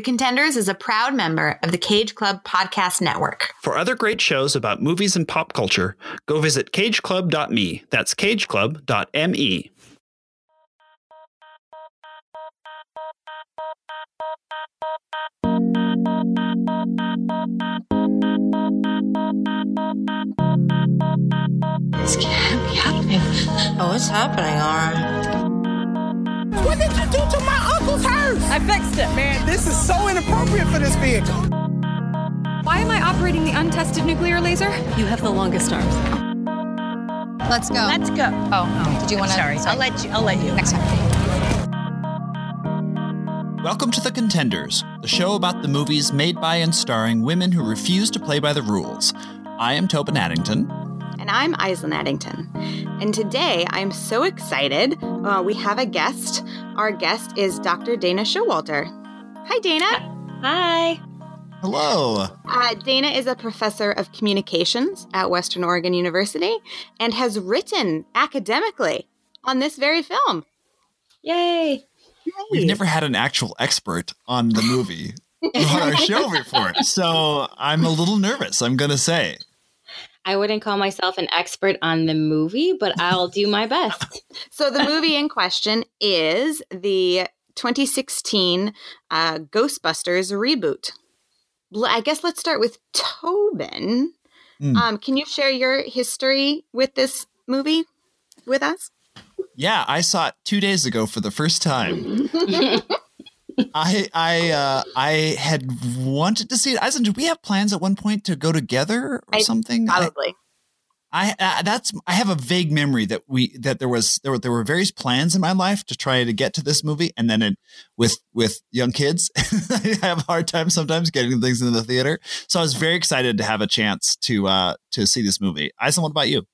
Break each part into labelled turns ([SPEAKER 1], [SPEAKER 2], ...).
[SPEAKER 1] The Contenders is a proud member of the Cage Club Podcast Network.
[SPEAKER 2] For other great shows about movies and pop culture, go visit cageclub.me. That's cageclub.me.
[SPEAKER 3] This can't be happening. Oh, it's happening, Aura.
[SPEAKER 4] What did you do to my uncle's hearse?
[SPEAKER 5] I fixed it.
[SPEAKER 4] Man, this is so inappropriate for this vehicle.
[SPEAKER 6] Why am I operating the untested nuclear laser?
[SPEAKER 7] You have the longest arms.
[SPEAKER 8] Let's go.
[SPEAKER 3] Let's go.
[SPEAKER 8] Oh, did you want to?
[SPEAKER 3] Sorry. I'll let you. I'll let you.
[SPEAKER 8] Next time.
[SPEAKER 9] Welcome to The Contenders, the show about the movies made by and starring women who refuse to play by the rules. I am Tobin Addington.
[SPEAKER 1] And I'm Aislinn Addington. And today I'm so excited. Uh, we have a guest. Our guest is Dr. Dana Schowalter. Hi, Dana.
[SPEAKER 3] Hi.
[SPEAKER 9] Hello.
[SPEAKER 1] Uh, Dana is a professor of communications at Western Oregon University and has written academically on this very film.
[SPEAKER 3] Yay.
[SPEAKER 9] We've never had an actual expert on the movie on our show before, so I'm a little nervous, I'm going to say.
[SPEAKER 7] I wouldn't call myself an expert on the movie, but I'll do my best.
[SPEAKER 1] So the movie in question is the 2016 uh, Ghostbusters reboot. I guess let's start with Tobin.
[SPEAKER 9] Mm.
[SPEAKER 1] Um, can you share your history with this movie with us?
[SPEAKER 9] Yeah, I saw it two days ago for the first time. I I uh, I had wanted to see it. I said, did we have plans at one point to go together or
[SPEAKER 1] I-
[SPEAKER 9] something? I-
[SPEAKER 1] Probably.
[SPEAKER 9] I uh, that's I have a vague memory that we that there was there were there were various plans in my life to try to get to this movie, and then it, with with young kids, I have a hard time sometimes getting things into the theater. So I was very excited to have a chance to uh to see this movie. Aislinn, what about you?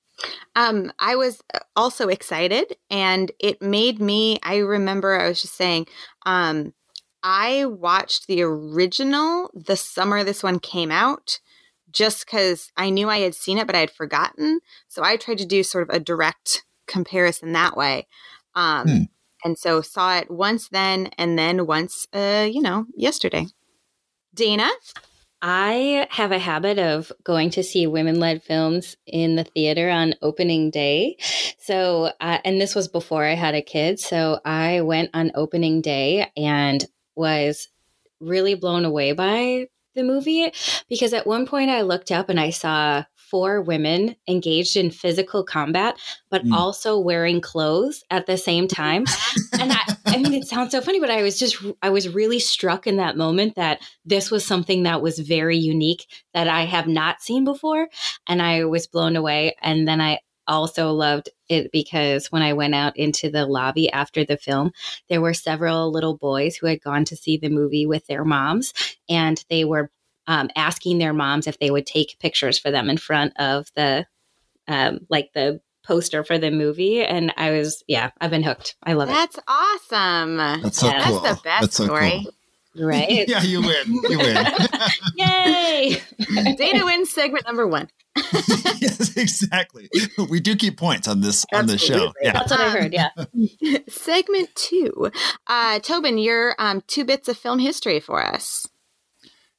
[SPEAKER 1] Um, I was also excited, and it made me. I remember I was just saying, um, I watched the original the summer this one came out, just because I knew I had seen it, but I had forgotten. So I tried to do sort of a direct comparison that way. Um,
[SPEAKER 9] Hmm.
[SPEAKER 1] and so saw it once then, and then once, uh, you know, yesterday. Dana,
[SPEAKER 7] I have a habit of going to see women led films in the theater on opening day. So, uh, and this was before I had a kid. So I went on opening day and was really blown away by the movie because at one point I looked up and I saw four women engaged in physical combat, but
[SPEAKER 9] Mm.
[SPEAKER 7] also wearing clothes at the same time. and I, I mean, it sounds so funny, but I was just, I was really struck in that moment that this was something that was very unique that I have not seen before. And I was blown away. And then I also loved it because when I went out into the lobby after the film, there were several little boys who had gone to see the movie with their moms, and they were um, asking their moms if they would take pictures for them in front of the, um, like the poster for the movie. And I was, yeah, I've been hooked. I love it.
[SPEAKER 1] that's awesome.
[SPEAKER 9] That's so
[SPEAKER 7] Yeah.
[SPEAKER 1] That's the best
[SPEAKER 9] That's so
[SPEAKER 1] story.
[SPEAKER 9] cool.
[SPEAKER 7] Right?
[SPEAKER 9] yeah, you win. You win.
[SPEAKER 7] Yay!
[SPEAKER 1] Dana wins segment number one.
[SPEAKER 9] yes, exactly. We do keep points on this on this show. Yeah.
[SPEAKER 7] That's what I heard. Yeah.
[SPEAKER 1] Segment two. Uh, Tobin, your um, two bits of film history for us.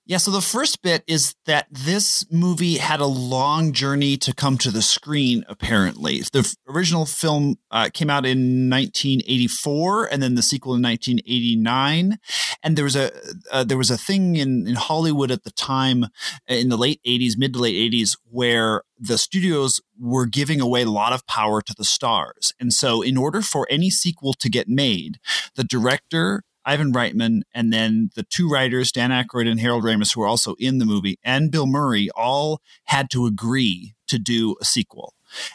[SPEAKER 9] Yeah, so the first bit is that this movie had a long journey to come to the screen, apparently. The original film uh, came out in 1984 and then the sequel in 1989. And there was a uh, there was a thing in, in Hollywood at the time in the late 80s, mid to late 80s, where the studios were giving away a lot of power to the stars. And so in order for any sequel to get made, the director Ivan Reitman, and then the two writers, Dan Aykroyd and Harold Ramis, who were also in the movie, and Bill Murray, all had to agree to do a sequel.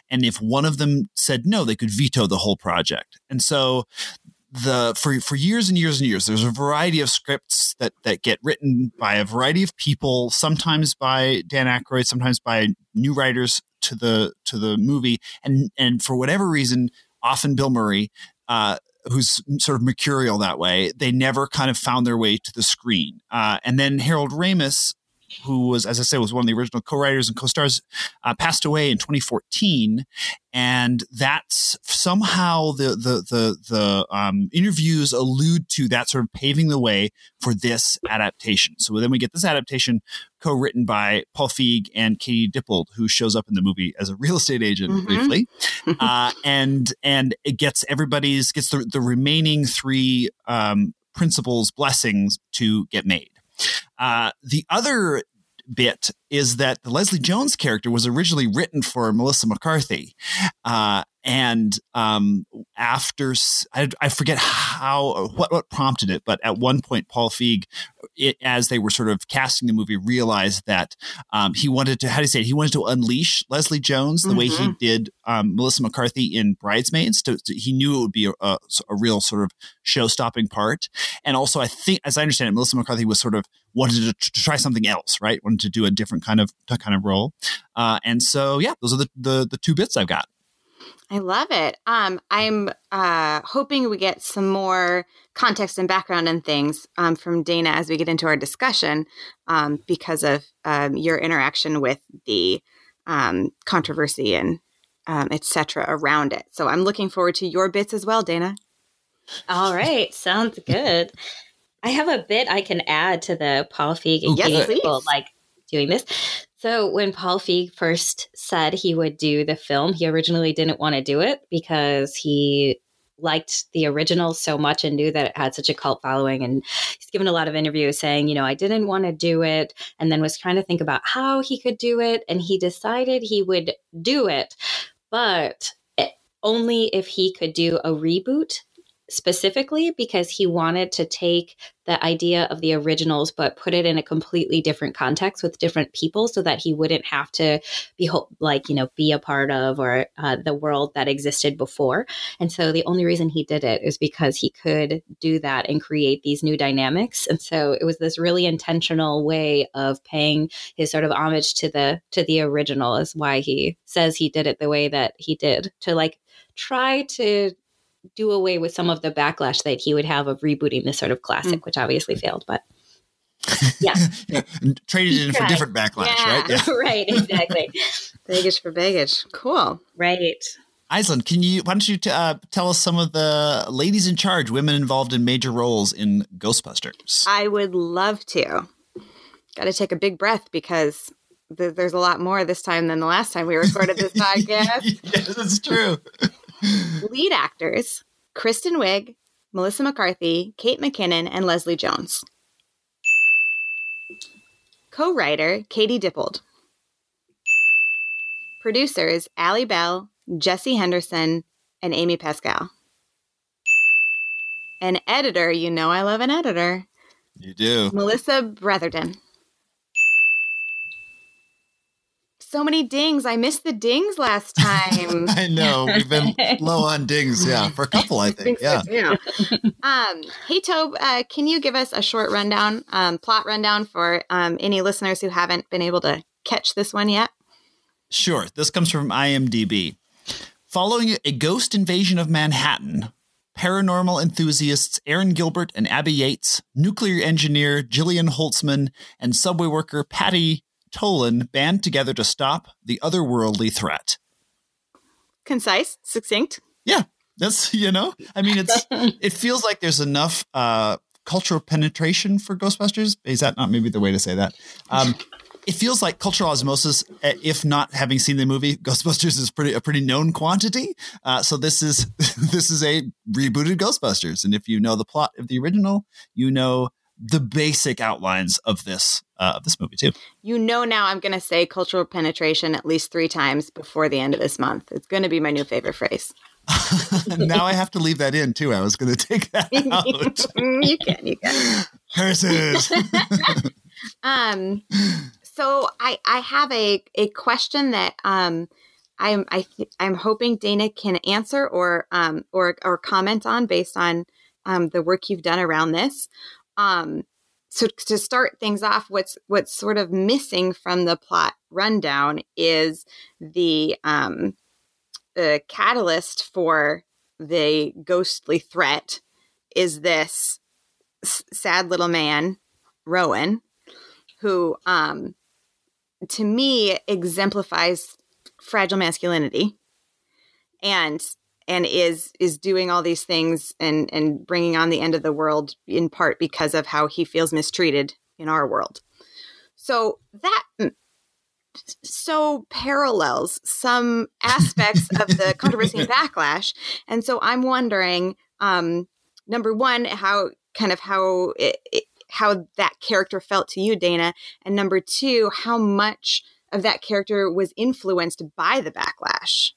[SPEAKER 9] And if one of them said no, they could veto the whole project. And so the for for years and years and years, there's a variety of scripts that that get written by a variety of people, sometimes by Dan Aykroyd, sometimes by new writers to the to the movie, and and for whatever reason, often Bill Murray. Uh, who's sort of mercurial that way. They never kind of found their way to the screen. Uh, and then Harold Ramis who was, as I say, was one of the original co-writers and co-stars, uh, passed away in 2014, and that's somehow the the the the um, interviews allude to that sort of paving the way for this adaptation. So then we get this adaptation co-written by Paul Feig and Katie Dippold, who shows up in the movie as a real estate agent
[SPEAKER 1] Mhm.
[SPEAKER 9] briefly, uh, and and it gets everybody's gets the the remaining three um, principals' blessings to get made. Uh, the other bit is that the Leslie Jones character was originally written for Melissa McCarthy. Uh, and um, after, I forget how, what, what prompted it, but at one point, Paul Feig, it, as they were sort of casting the movie, realized that um, he wanted to, how do you say it? He wanted to unleash Leslie Jones the way he did um, Melissa McCarthy in Bridesmaids. To, to- he knew it would be a, a, a real sort of show stopping part. And also, I think, as I understand it, Melissa McCarthy was sort of wanted to, to try something else, right? Wanted to do a different kind of kind of role. Uh, and so, yeah, those are the, the the two bits I've got.
[SPEAKER 1] I love it. Um, I'm uh, hoping we get some more context and background and things um, from Dana as we get into our discussion um, because of um, your interaction with the um, controversy and um, etc. around it. So I'm looking forward to your bits as well, Dana.
[SPEAKER 7] All right, sounds good. I have a bit I can add to the Paul Feig and
[SPEAKER 1] Yes.
[SPEAKER 7] Dippold, like doing this. So when Paul Feig first said he would do the film, he originally didn't want to do it because he liked the original so much and knew that it had such a cult following. And he's given a lot of interviews saying you know i didn't want to do it and then was trying to think about how he could do it and he decided he would do it. But only if he could do a reboot specifically because he wanted to take the idea of the originals but put it in a completely different context with different people so that he wouldn't have to be like you know be a part of or uh, the world that existed before. And so the only reason he did it is because he could do that and create these new dynamics. And so it was this really intentional way of paying his sort of homage to the to the original is why he says he did it the way that he did to like try to do away with some of the backlash that he would have of rebooting this sort of classic, which obviously failed. But yeah,
[SPEAKER 9] And Traded in for different backlash, right? Yeah.
[SPEAKER 7] right, exactly,
[SPEAKER 1] Baggage for baggage. Cool.
[SPEAKER 7] right.
[SPEAKER 9] Aislinn, can you? Why don't you t- uh, tell us some of the ladies in charge, women involved in major roles in Ghostbusters?
[SPEAKER 1] I would love to. Got to take a big breath because th- there's a lot more this time than the last time we recorded this podcast.
[SPEAKER 9] yes, it's true.
[SPEAKER 1] Lead actors Kristen Wiig, Melissa McCarthy, Kate McKinnon, and Leslie Jones. Co writer Katie Dippold. Producers Allie Bell, Jessie Henderson, and Amy Pascal. An editor, you know I love an editor,
[SPEAKER 9] You do.
[SPEAKER 1] Melissa Bretherton. So many dings. I missed the dings last time.
[SPEAKER 9] I know we've been low on dings, yeah, for a couple, I think. Yeah.
[SPEAKER 1] Yeah. um, hey, Tobe, uh, can you give us a short rundown, um, plot rundown for um, any listeners who haven't been able to catch this one yet?
[SPEAKER 9] Sure. This comes from IMDb. Following a ghost invasion of Manhattan, paranormal enthusiasts Erin Gilbert and Abby Yates, nuclear engineer Jillian Holtzman, and subway worker Patty Tolan band together to stop the otherworldly threat.
[SPEAKER 1] Concise, succinct.
[SPEAKER 9] Yeah, that's you know, I mean, it's it feels like there's enough uh, cultural penetration for Ghostbusters. Is that not maybe the way to say that? Um, it feels like cultural osmosis. uh, If not having seen the movie, Ghostbusters is pretty a pretty known quantity. Uh, so this is this is a rebooted Ghostbusters, and if you know the plot of the original, you know the basic outlines of this uh, of this movie too.
[SPEAKER 1] You know now I'm going to say cultural penetration at least three times before the end of this month. It's going to be my new favorite phrase.
[SPEAKER 9] now I have to leave that in too. I was going to take that out.
[SPEAKER 1] you can, you can.
[SPEAKER 9] Curses.
[SPEAKER 1] Um, so I I have a a question that um I'm I th- I'm hoping Dana can answer or um or or comment on based on um the work you've done around this. Um, so to start things off, what's what's sort of missing from the plot rundown is the um the catalyst for the ghostly threat is this sad little man, Rowan, who, um, to me, exemplifies fragile masculinity, and and is is doing all these things and and bringing on the end of the world in part because of how he feels mistreated in our world. So that so parallels some aspects of the controversy and backlash. And so I'm wondering, um, number one, how kind of how it, it, how that character felt to you, Dana, and number two, how much of that character was influenced by the backlash.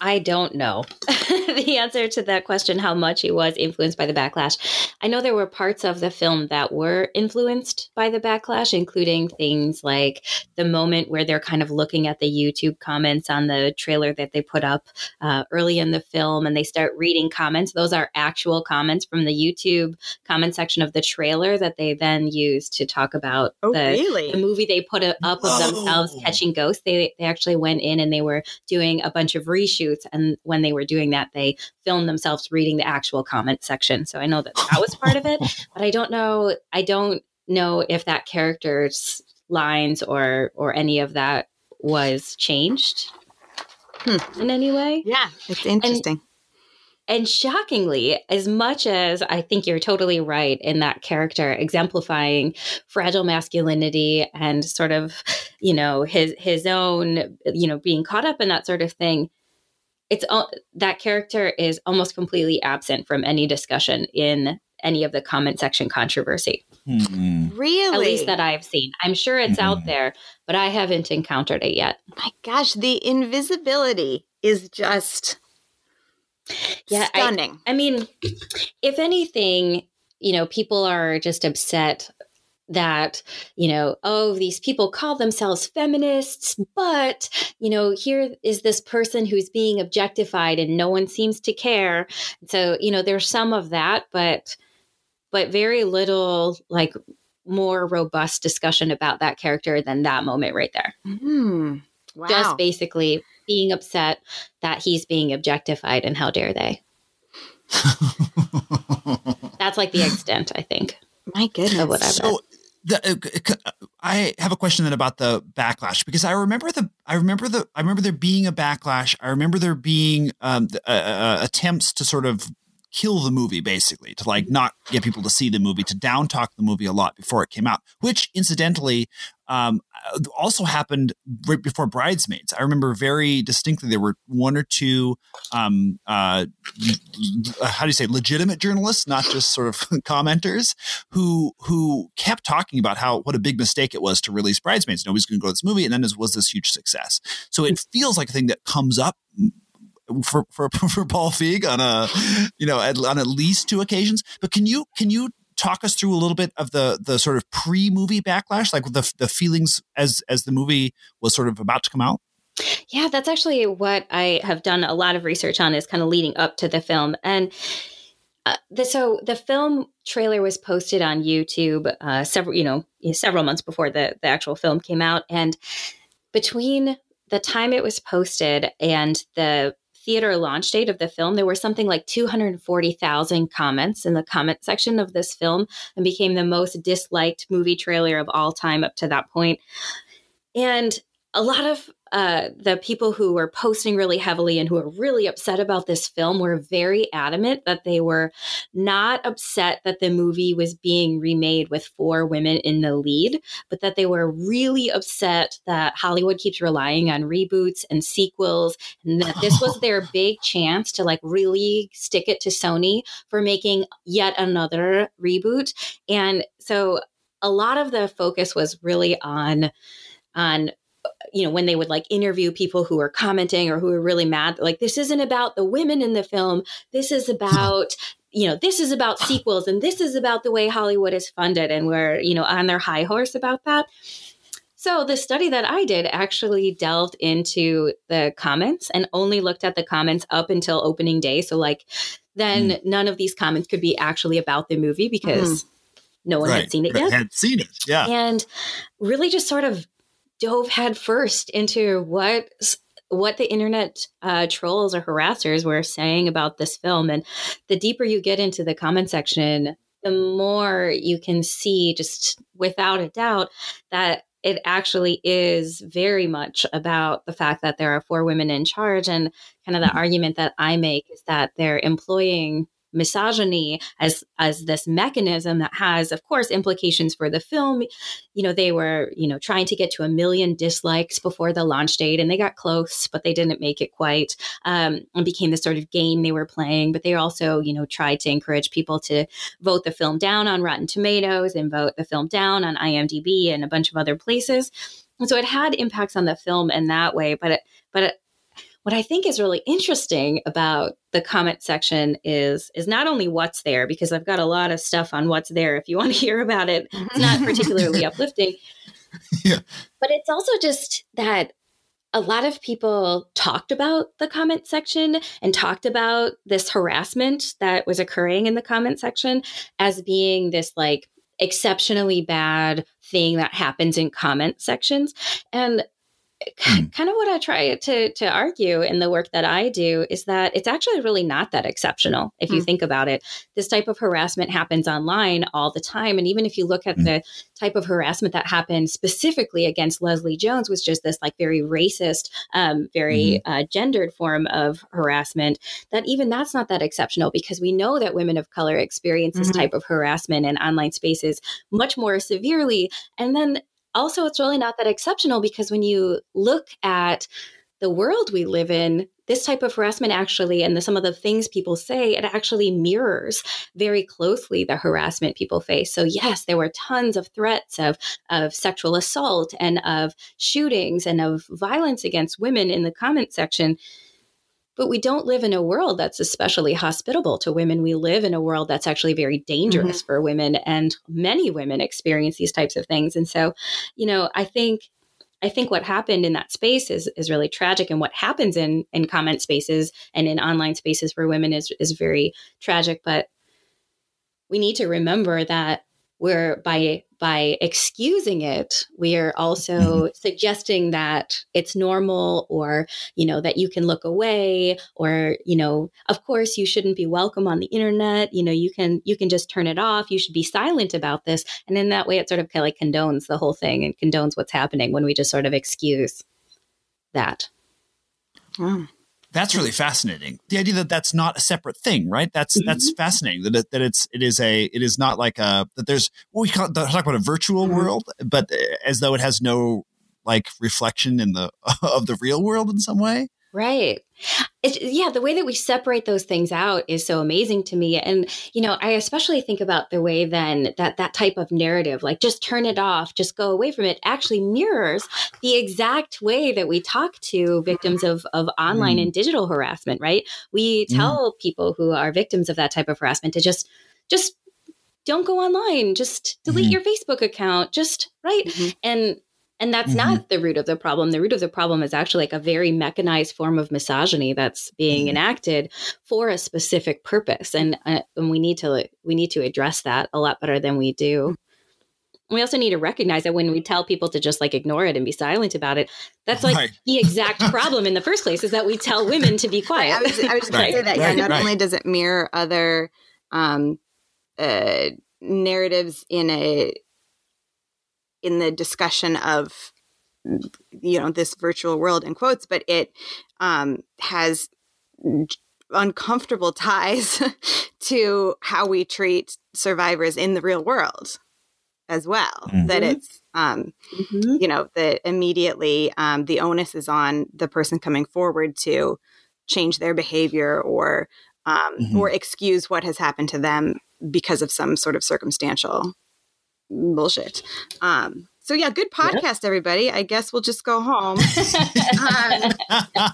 [SPEAKER 7] I don't know the answer to that question, how much he was influenced by the backlash. I know there were parts of the film that were influenced by the backlash, including things like the moment where they're kind of looking at the YouTube comments on the trailer that they put up uh, early in the film and they start reading comments. Those are actual comments from the YouTube comment section of the trailer that they then use to talk about
[SPEAKER 1] oh,
[SPEAKER 7] the,
[SPEAKER 1] really?
[SPEAKER 7] the movie they put up of
[SPEAKER 9] Whoa.
[SPEAKER 7] themselves catching ghosts. They, they actually went in and they were doing a bunch of reshoots shoots. And when they were doing that, they filmed themselves reading the actual comment section. So I know that that was part of it, but I don't know. I don't know if that character's lines or or any of that was changed
[SPEAKER 1] Hmm.
[SPEAKER 7] in any way.
[SPEAKER 1] Yeah, it's interesting.
[SPEAKER 7] And shockingly, as much as I think you're totally right in that character exemplifying fragile masculinity and sort of, you know, his his own, you know, being caught up in that sort of thing, it's al- that character is almost completely absent from any discussion in any of the comment section controversy.
[SPEAKER 9] Hmm.
[SPEAKER 1] really?
[SPEAKER 7] At least that I've seen. I'm sure it's out
[SPEAKER 9] Mhm.
[SPEAKER 7] there, but I haven't encountered it yet.
[SPEAKER 1] My gosh, the invisibility is just
[SPEAKER 7] Yeah, I-
[SPEAKER 1] stunning.
[SPEAKER 7] I mean, if anything, you know, people are just upset that, you know, oh, these people call themselves feminists, but, you know, here is this person who's being objectified and no one seems to care. So, you know, there's some of that, but but very little like more robust discussion about that character than that moment right there.
[SPEAKER 1] Hmm. Wow.
[SPEAKER 7] Just basically being upset that he's being objectified and how dare they. That's like the extent, I think.
[SPEAKER 1] My goodness.
[SPEAKER 7] Of what I've read.
[SPEAKER 9] so the, uh, I have a question then about the backlash because I remember the I remember the I remember there being a backlash. I remember there being um, th- uh, uh, attempts to sort of kill the movie basically to like not get people to see the movie to down talk the movie a lot before it came out which incidentally um, also happened right before bridesmaids. I remember very distinctly there were one or two um, uh, how do you say legitimate journalists not just sort of commenters who who kept talking about how what a big mistake it was to release bridesmaids. Nobody's going to go to this movie. And then this was this huge success. So it feels like a thing that comes up for for for Paul Feig on a you know at, on at least two occasions. But can you can you talk us through a little bit of the the sort of pre movie backlash, like the the feelings as as the movie was sort of about to come out?
[SPEAKER 7] Yeah, that's actually what I have done a lot of research on is kind of leading up to the film. And uh, the, so the film trailer was posted on YouTube uh, several, you know, several months before the, the actual film came out. And between the time it was posted and the theater launch date of the film, there were something like 240,000 comments in the comment section of this film and became the most disliked movie trailer of all time up to that point. And a lot of uh, the people who were posting really heavily and who were really upset about this film were very adamant that they were not upset that the movie was being remade with four women in the lead, but that they were really upset that Hollywood keeps relying on reboots and sequels, and that this was their big chance to like really stick it to Sony for making yet another reboot. And so a lot of the focus was really on on you know when they would like interview people who were commenting or who were really mad like this isn't about the women in the film. This is about you know this is about sequels and this is about the way hollywood is funded and we're you know on their high horse about that. So the study that i did actually delved into the comments and only looked at the comments up until opening day. So like then mm. none of these comments could be actually about the movie because mm. no one
[SPEAKER 9] right.
[SPEAKER 7] had seen it yet.
[SPEAKER 9] Had seen it, yeah,
[SPEAKER 7] and really just sort of dove headfirst into what what the internet uh, trolls or harassers were saying about this film. And the deeper you get into the comment section, the more you can see, just without a doubt, that it actually is very much about the fact that there are four women in charge. And kind of the argument that I make is that they're employing misogyny as as this mechanism that has of course implications for the film. You know they were you know trying to get to a million dislikes before the launch date and they got close but they didn't make it quite um, and became the sort of game they were playing. But they also you know tried to encourage people to vote the film down on rotten tomatoes and vote the film down on imdb and a bunch of other places. And so it had impacts on the film in that way but it, but it, what I think is really interesting about the comment section is is not only what's there because I've got a lot of stuff on what's there if you want to hear about it. It's not mm-hmm. particularly uplifting.
[SPEAKER 9] Yeah.
[SPEAKER 7] But it's also just that a lot of people talked about the comment section and talked about this harassment that was occurring in the comment section as being this like exceptionally bad thing that happens in comment sections. And
[SPEAKER 9] Hmm.
[SPEAKER 7] kind of what I try to to argue in the work that I do is that it's actually really not that exceptional if you
[SPEAKER 1] Mm.
[SPEAKER 7] think about it. This type of harassment happens online all the time, and even if you look at
[SPEAKER 9] Mm.
[SPEAKER 7] the type of harassment that happened specifically against Leslie Jones, was just this like very racist, um, very uh, gendered form of harassment. That even that's not that exceptional because we know that women of color experience this
[SPEAKER 1] Mhm.
[SPEAKER 7] type of harassment in online spaces much more severely, and then also it's really not that exceptional because when you look at the world we live in this type of harassment actually and the, some of the things people say it actually mirrors very closely the harassment people face. So yes there were tons of threats of of sexual assault and of shootings and of violence against women in the comment section but we don't live in a world that's especially hospitable to women. We live in a world that's actually very dangerous mm-hmm. for women, and many women experience these types of things. And so, you know, I think I think what happened in that space is is really tragic, and what happens in in comment spaces and in online spaces for women is is very tragic. But we need to remember that we're by by excusing it we are also suggesting that it's normal or you know that you can look away or you know of course you shouldn't be welcome on the internet. You know you can you can just turn it off. You should be silent about this. And in that way it sort of kind of like condones the whole thing and condones what's happening when we just sort of excuse that.
[SPEAKER 1] Mm.
[SPEAKER 9] That's really fascinating. The idea that that's not a separate thing, right? That's
[SPEAKER 7] Mm-hmm.
[SPEAKER 9] that's fascinating. That it, that it's it is a it is not like a that there's well, we call, talk about a virtual
[SPEAKER 7] Mm-hmm.
[SPEAKER 9] world, but uh, as though it has no like reflection in the of the real world in some way.
[SPEAKER 7] Right. It's, yeah, the way that we separate those things out is so amazing to me. And, you know, I especially think about the way then that that type of narrative, like just turn it off, just go away from it, actually mirrors the exact way that we talk to victims of, of online
[SPEAKER 9] Mm.
[SPEAKER 7] and digital harassment, right? We
[SPEAKER 9] Mm.
[SPEAKER 7] tell people who are victims of that type of harassment to just, just, don't go online just delete
[SPEAKER 9] Mhm.
[SPEAKER 7] your facebook account just right
[SPEAKER 1] Mhm.
[SPEAKER 7] and and that's
[SPEAKER 9] Mhm.
[SPEAKER 7] not the root of the problem. The root of the problem is actually like a very mechanized form of misogyny that's being
[SPEAKER 9] Mhm.
[SPEAKER 7] enacted for a specific purpose, and uh, and we need to we need to address that a lot better than we do. We also need to recognize that when we tell people to just like ignore it and be silent about it, that's like
[SPEAKER 9] Right.
[SPEAKER 7] the exact problem in the first place is that we tell women to be quiet.
[SPEAKER 1] I was, I was going
[SPEAKER 9] Right,
[SPEAKER 1] to say that. Yeah, not
[SPEAKER 9] right.
[SPEAKER 1] only does it mirror other um, uh, narratives in a in the discussion of you know this virtual world in quotes, but it um, has uncomfortable ties to how we treat survivors in the real world as well.
[SPEAKER 9] Mhm.
[SPEAKER 1] That it's um,
[SPEAKER 7] Mhm.
[SPEAKER 1] you know that immediately um, the onus is on the person coming forward to change their behavior or um,
[SPEAKER 9] Mhm.
[SPEAKER 1] or excuse what has happened to them because of some sort of circumstantial bullshit. Um, so yeah, good podcast, everybody. I guess we'll just go home. um,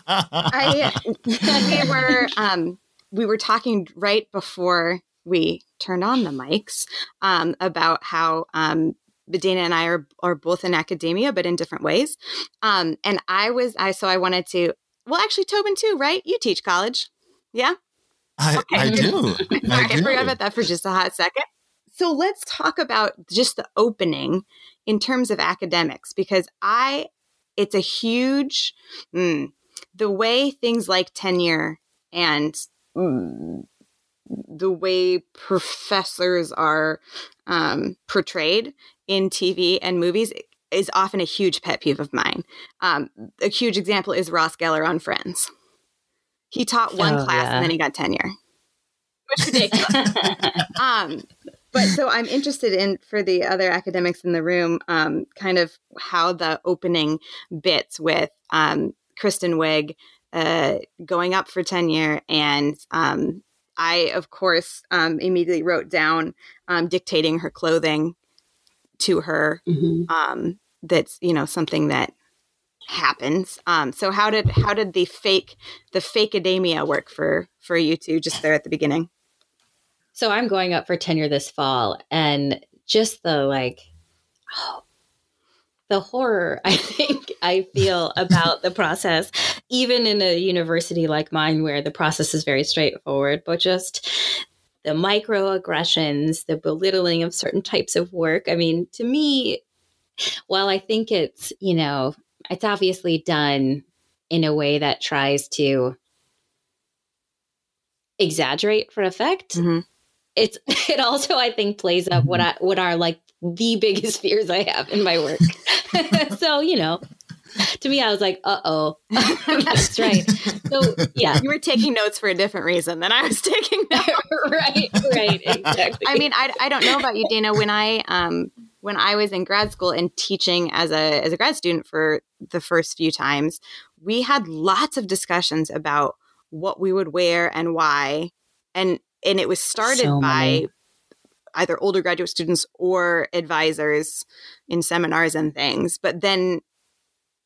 [SPEAKER 1] I we were um, we were talking right before we turned on the mics um, about how um, Dana and I are are both in academia, but in different ways. Um, and I was I so I wanted to. Well, actually, Tobin too, right? You teach college, yeah.
[SPEAKER 9] I,
[SPEAKER 1] Okay.
[SPEAKER 9] I do. I
[SPEAKER 1] I
[SPEAKER 9] do.
[SPEAKER 1] forgot about that for just a hot second. So let's talk about just the opening in terms of academics, because I, it's a huge, mm, the way things like tenure and mm, the way professors are um, portrayed in TV and movies is often a huge pet peeve of mine. Um, a huge example is Ross Geller on Friends. He taught one
[SPEAKER 7] Oh,
[SPEAKER 1] class
[SPEAKER 7] yeah.
[SPEAKER 1] and then he got tenure. Which ridiculous. um, but so I'm interested in for the other academics in the room, um, kind of how the opening bits with um, Kristen Wiig uh, going up for tenure, and um, I, of course, um, immediately wrote down um, dictating her clothing to her.
[SPEAKER 7] Mhm.
[SPEAKER 1] Um, that's you know something that happens. Um, so how did how did the fake the fake academia work for for you two just there at the beginning?
[SPEAKER 7] So I'm going up for tenure this fall, and just the like, oh, the horror I think I feel about the process, even in a university like mine where the process is very straightforward, but just the microaggressions, the belittling of certain types of work. I mean, to me, while I think it's, you know, it's obviously done in a way that tries to exaggerate for effect
[SPEAKER 1] Mhm.
[SPEAKER 7] It's it also I think plays up what I what are like the biggest fears I have in my work. so you know, to me, I was like, uh oh, that's right. So yeah,
[SPEAKER 1] You were taking notes for a different reason than I was taking notes.
[SPEAKER 7] right, right, exactly.
[SPEAKER 1] I mean, I, I don't know about you, Dana. When I um when I was in grad school and teaching as a as a grad student for the first few times, we had lots of discussions about what we would wear and why, and and it was started
[SPEAKER 7] So
[SPEAKER 1] by either older graduate students or advisors in seminars and things. But then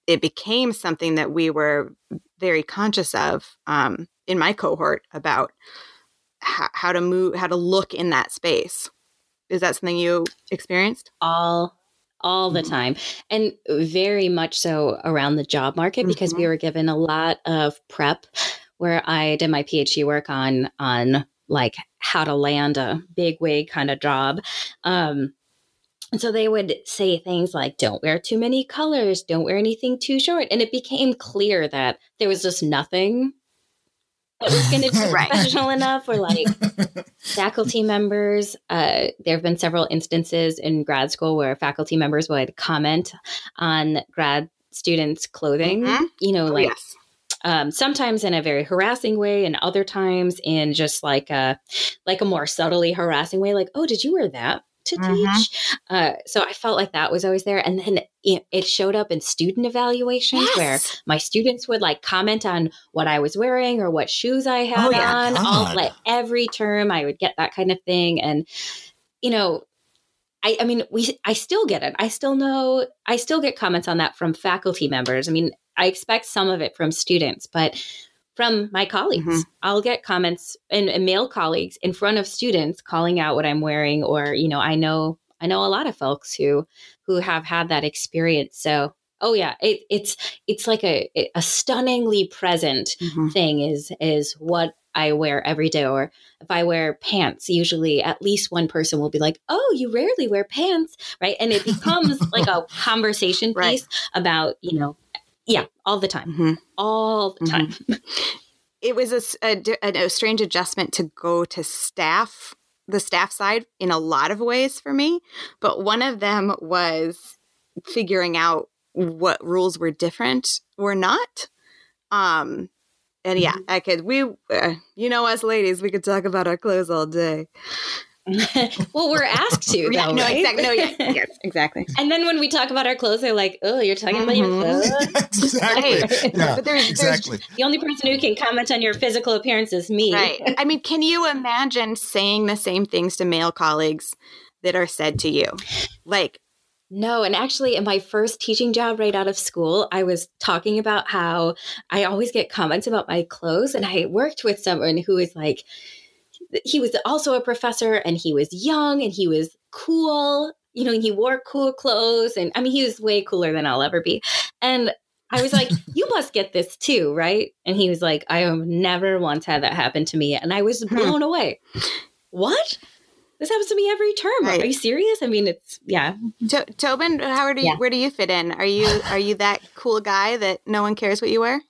[SPEAKER 1] it became something that we were very conscious of um, in my cohort about how, how to move, how to look in that space. Is that something you experienced?
[SPEAKER 7] all all the
[SPEAKER 1] Mhm.
[SPEAKER 7] time and very much so around the job market because we were given a lot of prep where i did my phd work on on like how to land a big wig kind of job um and so they would say things like don't wear too many colors don't wear anything too short and it became clear that there was just nothing that was going to be
[SPEAKER 1] Right.
[SPEAKER 7] professional enough or like faculty members uh, there have been several instances in grad school where faculty members would comment on grad students clothing
[SPEAKER 1] Mhm.
[SPEAKER 7] you know
[SPEAKER 1] Oh,
[SPEAKER 7] like
[SPEAKER 1] yes.
[SPEAKER 7] Um, sometimes in a very harassing way and other times in just like a like a more subtly harassing way like oh did you wear that to
[SPEAKER 1] Mhm.
[SPEAKER 7] teach uh, so i felt like that was always there and then it, it showed up in student evaluations where my students would like comment on what I was wearing or what shoes I had
[SPEAKER 9] Oh, yeah.
[SPEAKER 7] on. All
[SPEAKER 9] God.
[SPEAKER 7] like every term, I would get that kind of thing, and you know, I, I mean, we I still get it. I still know. I still get comments on that from faculty members. I mean, I expect some of it from students, but from my colleagues,
[SPEAKER 1] Mhm.
[SPEAKER 7] I'll get comments and, and male colleagues in front of students calling out what I'm wearing, or you know, I know I know a lot of folks who who have had that experience. So, oh yeah, it, it's it's like a a stunningly present
[SPEAKER 1] Mhm.
[SPEAKER 7] thing is is what I wear every day. Or if I wear pants, usually at least one person will be like, "Oh, you rarely wear pants," right? And it becomes like a conversation
[SPEAKER 1] Right.
[SPEAKER 7] piece about you know, yeah, all the time,
[SPEAKER 1] Mhm.
[SPEAKER 7] all the
[SPEAKER 1] Mhm.
[SPEAKER 7] time.
[SPEAKER 1] it was a, s- a di- a- a strange adjustment to go to staff the staff side in a lot of ways for me but one of them was figuring out what rules were different or not um and yeah
[SPEAKER 7] Mm-hmm.
[SPEAKER 1] i could we uh, you know us ladies we could talk about our clothes all day
[SPEAKER 7] well, we're asked to, though,
[SPEAKER 1] yeah, no
[SPEAKER 7] right?
[SPEAKER 1] exactly no yes, yes exactly
[SPEAKER 7] And then when we talk about our clothes, they're like, "Oh, you're talking about your
[SPEAKER 1] Mhm.
[SPEAKER 7] clothes."
[SPEAKER 9] exactly.
[SPEAKER 1] Right.
[SPEAKER 9] Yeah,
[SPEAKER 1] but there's, there's
[SPEAKER 9] exactly.
[SPEAKER 7] The only person who can comment on your physical appearance is me.
[SPEAKER 1] Right. I mean, can you imagine saying the same things to male colleagues that are said to you? Like,
[SPEAKER 7] No, and actually, in my first teaching job right out of school, I was talking about how I always get comments about my clothes, and I worked with someone who was like, he was also a professor, and he was young, and he was cool. You know, he wore cool clothes, and I mean, he was way cooler than I'll ever be. And I was like, "You must get this too, right?" And he was like, "I have never once had that happen to me," and I was
[SPEAKER 1] Hmm.
[SPEAKER 7] blown away. What? This happens to me every term.
[SPEAKER 1] Right.
[SPEAKER 7] Are you serious? I mean, it's yeah.
[SPEAKER 1] to- Tobin, how do you,
[SPEAKER 7] Yeah.
[SPEAKER 1] where do you fit in? Are you are you that cool guy that no one cares what you wear?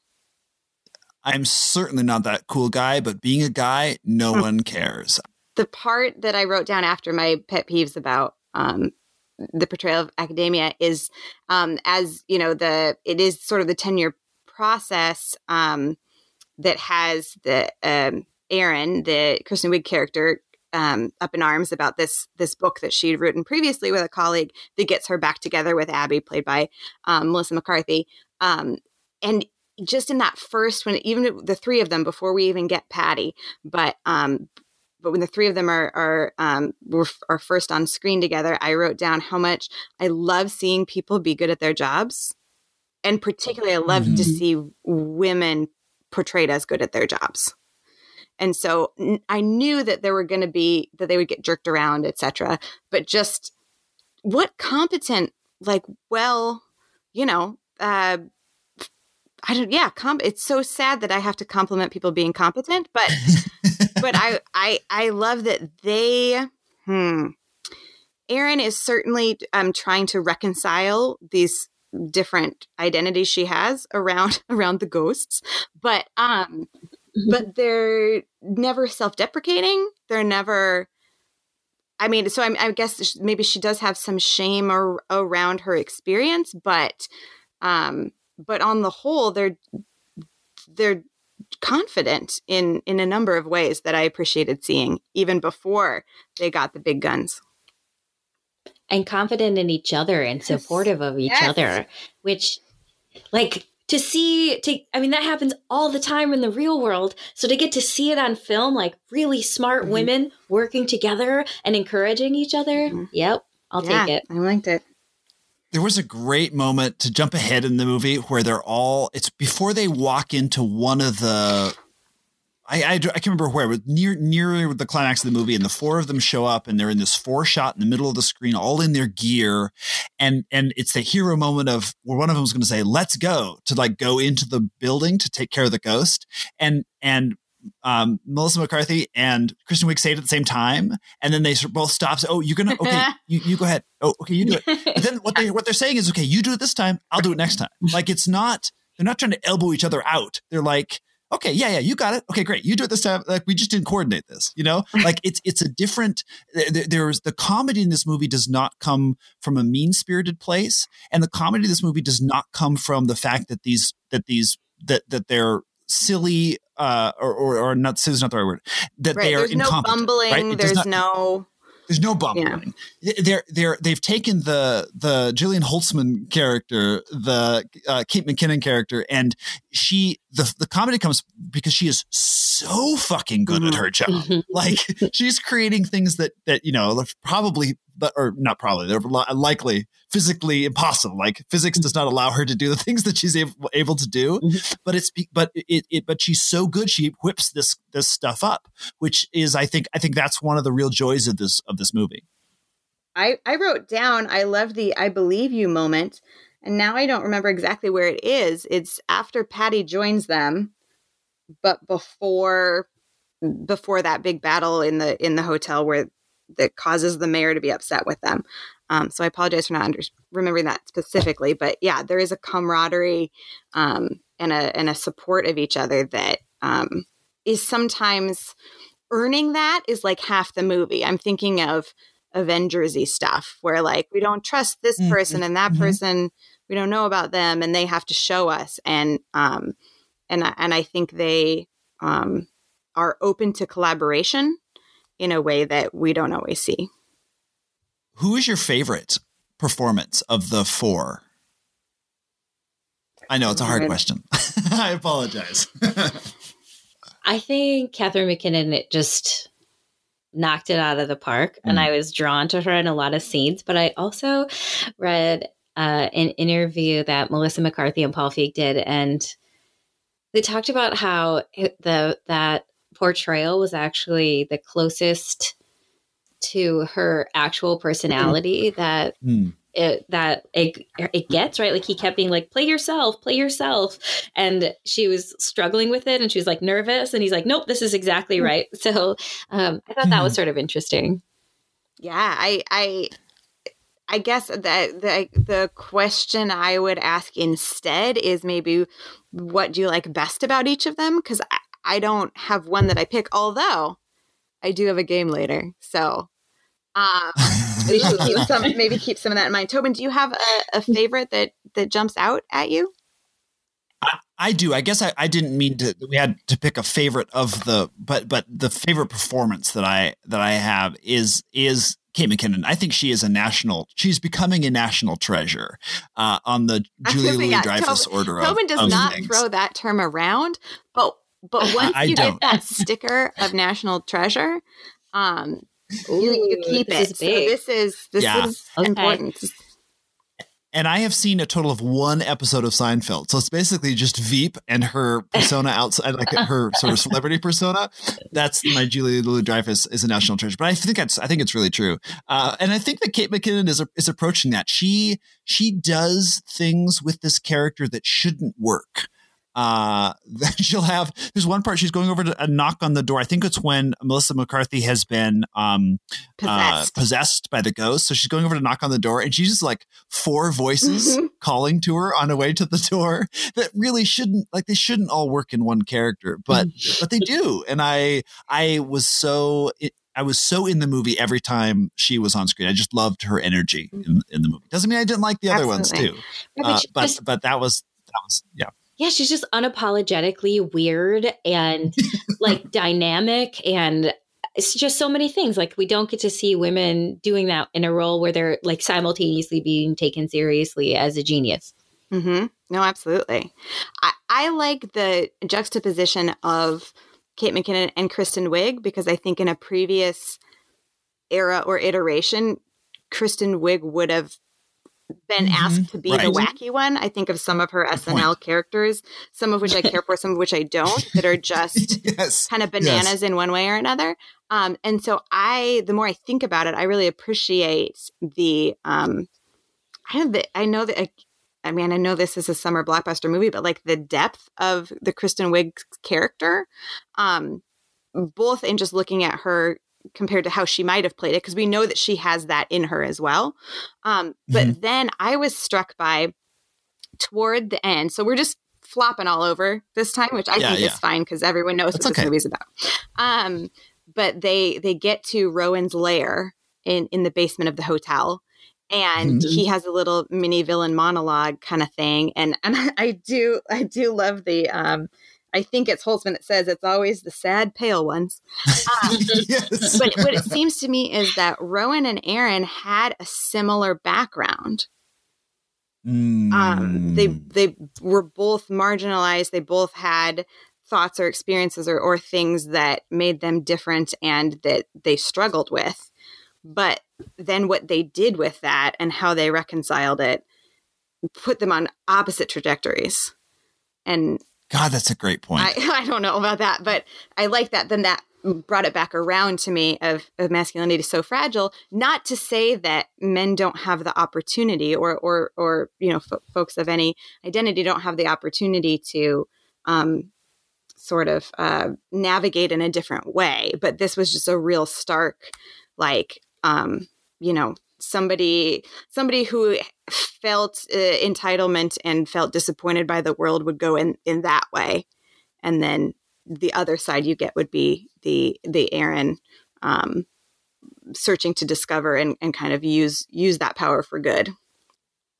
[SPEAKER 9] I'm certainly not that cool guy, but being a guy, no one cares.
[SPEAKER 1] The part that I wrote down after my pet peeves about um, the portrayal of academia is um, as you know the it is sort of the tenure process um, that has the um, Erin, the Kristen Wiig character, um, up in arms about this this book that she'd written previously with a colleague that gets her back together with Abby, played by um, Melissa McCarthy. Um, and just in that first, when even the three of them, before we even get Patty, but um, but when the three of them are are um, were, are first on screen together, I wrote down how much I love seeing people be good at their jobs, and particularly I love mm-hmm. to see women portrayed as good at their jobs. And so n- I knew that there were going to be that they would get jerked around, etc. But just what competent, like, well, you know, uh, I don't. Yeah, com- it's so sad that I have to compliment people being competent, but but I I I love that they. Hmm. Erin is certainly um, trying to reconcile these different identities she has around around the ghosts, but um, mm-hmm. but they're never self-deprecating. They're never. I mean, so I'm, I guess maybe she does have some shame or, around her experience, but um, but on the whole, they're they're confident in in a number of ways that I appreciated seeing even before they got the big guns.
[SPEAKER 7] And confident in each other and supportive of each yes. other, which like to see to I mean that happens all the time in the real world. So to get to see it on film like really smart mm-hmm. women working together and encouraging each other. Mm-hmm. Yep, I'll yeah, take it.
[SPEAKER 1] I liked it
[SPEAKER 9] there was a great moment to jump ahead in the movie where they're all it's before they walk into one of the I, I, I can't remember where, but near near the climax of the movie, and the four of them show up, and they're in this four shot in the middle of the screen, all in their gear, and and it's the hero moment of where one of them is going to say, "Let's go," to like go into the building to take care of the ghost, and and um, Melissa McCarthy and Kristen Wiig say it at the same time, and then they both stop. Say, oh, you're gonna okay, you, you go ahead. Oh, okay, you do it. But then what they what they're saying is, okay, you do it this time, I'll do it next time. Like it's not they're not trying to elbow each other out. They're like, okay, yeah, yeah, you got it. Okay, great, you do it this time. Like we just didn't coordinate this, you know. Like it's it's a different. There's the comedy in this movie does not come from a mean spirited place, and the comedy in this movie does not come from the fact that these that these that that they're silly uh, or, or, or not silly is not the right word that right. they are
[SPEAKER 1] there's no bumbling right? there's not, no
[SPEAKER 9] there's no bumbling. Yeah. They're they're they've taken the the Jillian Holtzman character, the uh, Kate McKinnon character, and she the the comedy comes because she is so fucking good mm-hmm. at her job. Mm-hmm. like she's creating things that that you know probably or not probably they're likely physically impossible like physics does not allow her to do the things that she's able, able to do mm-hmm. but it's but it, it but she's so good she whips this this stuff up which is i think i think that's one of the real joys of this of this movie
[SPEAKER 1] i i wrote down i love the i believe you moment and now i don't remember exactly where it is it's after patty joins them but before before that big battle in the in the hotel where that causes the mayor to be upset with them. Um, so I apologize for not under- remembering that specifically, but yeah, there is a camaraderie um, and a and a support of each other that um, is sometimes earning that is like half the movie. I'm thinking of Avengersy stuff where like we don't trust this mm-hmm. person and that mm-hmm. person we don't know about them and they have to show us and um and and I think they um are open to collaboration in a way that we don't always see.
[SPEAKER 9] Who is your favorite performance of the four? I know it's a hard question. I apologize.
[SPEAKER 7] I think Catherine McKinnon it just knocked it out of the park, mm. and I was drawn to her in a lot of scenes. But I also read uh, an interview that Melissa McCarthy and Paul Feig did, and they talked about how the that portrayal was actually the closest to her actual personality that mm. It that it, it gets right like he kept being like play yourself play yourself and she was struggling with it and she was like nervous and he's like nope this is exactly hmm. right so um, i thought that was hmm. sort of interesting
[SPEAKER 1] yeah i i I guess that the the question I would ask instead is maybe what do you like best about each of them? Because I, I don't have one that I pick, although I do have a game later. So um, maybe, keep some, maybe keep some of that in mind. Tobin, do you have a, a favorite that that jumps out at you?
[SPEAKER 9] I do. I guess I, I didn't mean to. We had to pick a favorite of the, but but the favorite performance that I that I have is is Kate McKinnon. I think she is a national. She's becoming a national treasure uh, on the Julia Louis Dreyfus
[SPEAKER 1] Tobin,
[SPEAKER 9] order.
[SPEAKER 1] Tobin
[SPEAKER 9] of,
[SPEAKER 1] does
[SPEAKER 9] of
[SPEAKER 1] not
[SPEAKER 9] things.
[SPEAKER 1] throw that term around, but but once
[SPEAKER 9] I
[SPEAKER 1] you
[SPEAKER 9] don't.
[SPEAKER 1] get that sticker of national treasure, um, you, you keep
[SPEAKER 7] this
[SPEAKER 1] it.
[SPEAKER 7] is
[SPEAKER 1] So this is this
[SPEAKER 9] Yeah.
[SPEAKER 1] is
[SPEAKER 7] Okay.
[SPEAKER 1] important.
[SPEAKER 9] And I have seen a total of one episode of Seinfeld. So it's basically just Veep and her persona outside, like her sort of celebrity persona. That's my Julia Louis Dreyfus is a national treasure. But I think that's I think it's really true. Uh, and I think that Kate McKinnon is is approaching that. She she does things with this character that shouldn't work. Uh, she'll have there's one part she's going over to a knock on the door. I think it's when Melissa McCarthy has been um uh,
[SPEAKER 1] Possessed.
[SPEAKER 9] possessed by the ghost. So she's going over to knock on the door, and she's just like four voices
[SPEAKER 1] Mhm.
[SPEAKER 9] calling to her on the way to the door that really shouldn't like they shouldn't all work in one character, but but they do. And I I was so. I was so in the movie every time she was on screen. I just loved her energy in, in the movie. Doesn't mean I didn't like the other ones too, uh,
[SPEAKER 7] she
[SPEAKER 9] but
[SPEAKER 7] just-
[SPEAKER 9] but that was that was yeah.
[SPEAKER 7] Yeah, she's just unapologetically weird and like dynamic and it's just so many things. Like we don't get to see women doing that in a role where they're like simultaneously being taken seriously as a genius.
[SPEAKER 1] Mm-hmm. No, absolutely. I, I like the juxtaposition of Kate McKinnon and Kristen Wiig because I think in a previous era or iteration, Kristen Wiig would have been asked to be the wacky one. I think of some of her
[SPEAKER 9] Good
[SPEAKER 1] SNL characters, some of which I care for, some of which I don't, that are just
[SPEAKER 9] yes.
[SPEAKER 1] kind of bananas in one way or another. Um, and so I, the more I think about it, I really appreciate the, um, I have the, I know that, I, I mean, I know this is a summer blockbuster movie, but like the depth of the Kristen Wiig character, um, both in just looking at her compared to how she might have played it, because we know that she has that in her as well. Um, but then I was struck by toward the end. So we're just flopping all over this time, which I
[SPEAKER 9] Yeah,
[SPEAKER 1] think
[SPEAKER 9] yeah.
[SPEAKER 1] is fine because everyone knows
[SPEAKER 9] That's
[SPEAKER 1] what
[SPEAKER 9] okay.
[SPEAKER 1] this movie's about. Um, but they they get to Rowan's lair in in the basement of the hotel. And
[SPEAKER 9] Mhm.
[SPEAKER 1] he has a little mini villain monologue kind of thing, and and I do I do love the um, I think it's Holtzmann that says it's always the sad pale ones. Um,
[SPEAKER 9] yes.
[SPEAKER 1] but what it seems to me is that Rowan and Erin had a similar background. Um, they
[SPEAKER 9] Mm.
[SPEAKER 1] they were both marginalized. They both had thoughts or experiences or, or things that made them different and that they struggled with. But then what they did with that and how they reconciled it put them on opposite trajectories. And
[SPEAKER 9] God, that's a great point.
[SPEAKER 1] I, I don't know about that, but I like that. Then that brought it back around to me of, of masculinity is so fragile. Not to say that men don't have the opportunity, or or or you know, fo- folks of any identity don't have the opportunity to um, sort of uh, navigate in a different way. But this was just a real stark, like um, you know, somebody somebody who felt uh, entitlement and felt disappointed by the world would go in in that way and then the other side you get would be the the Erin um, searching to discover and, and kind of use use that power for good.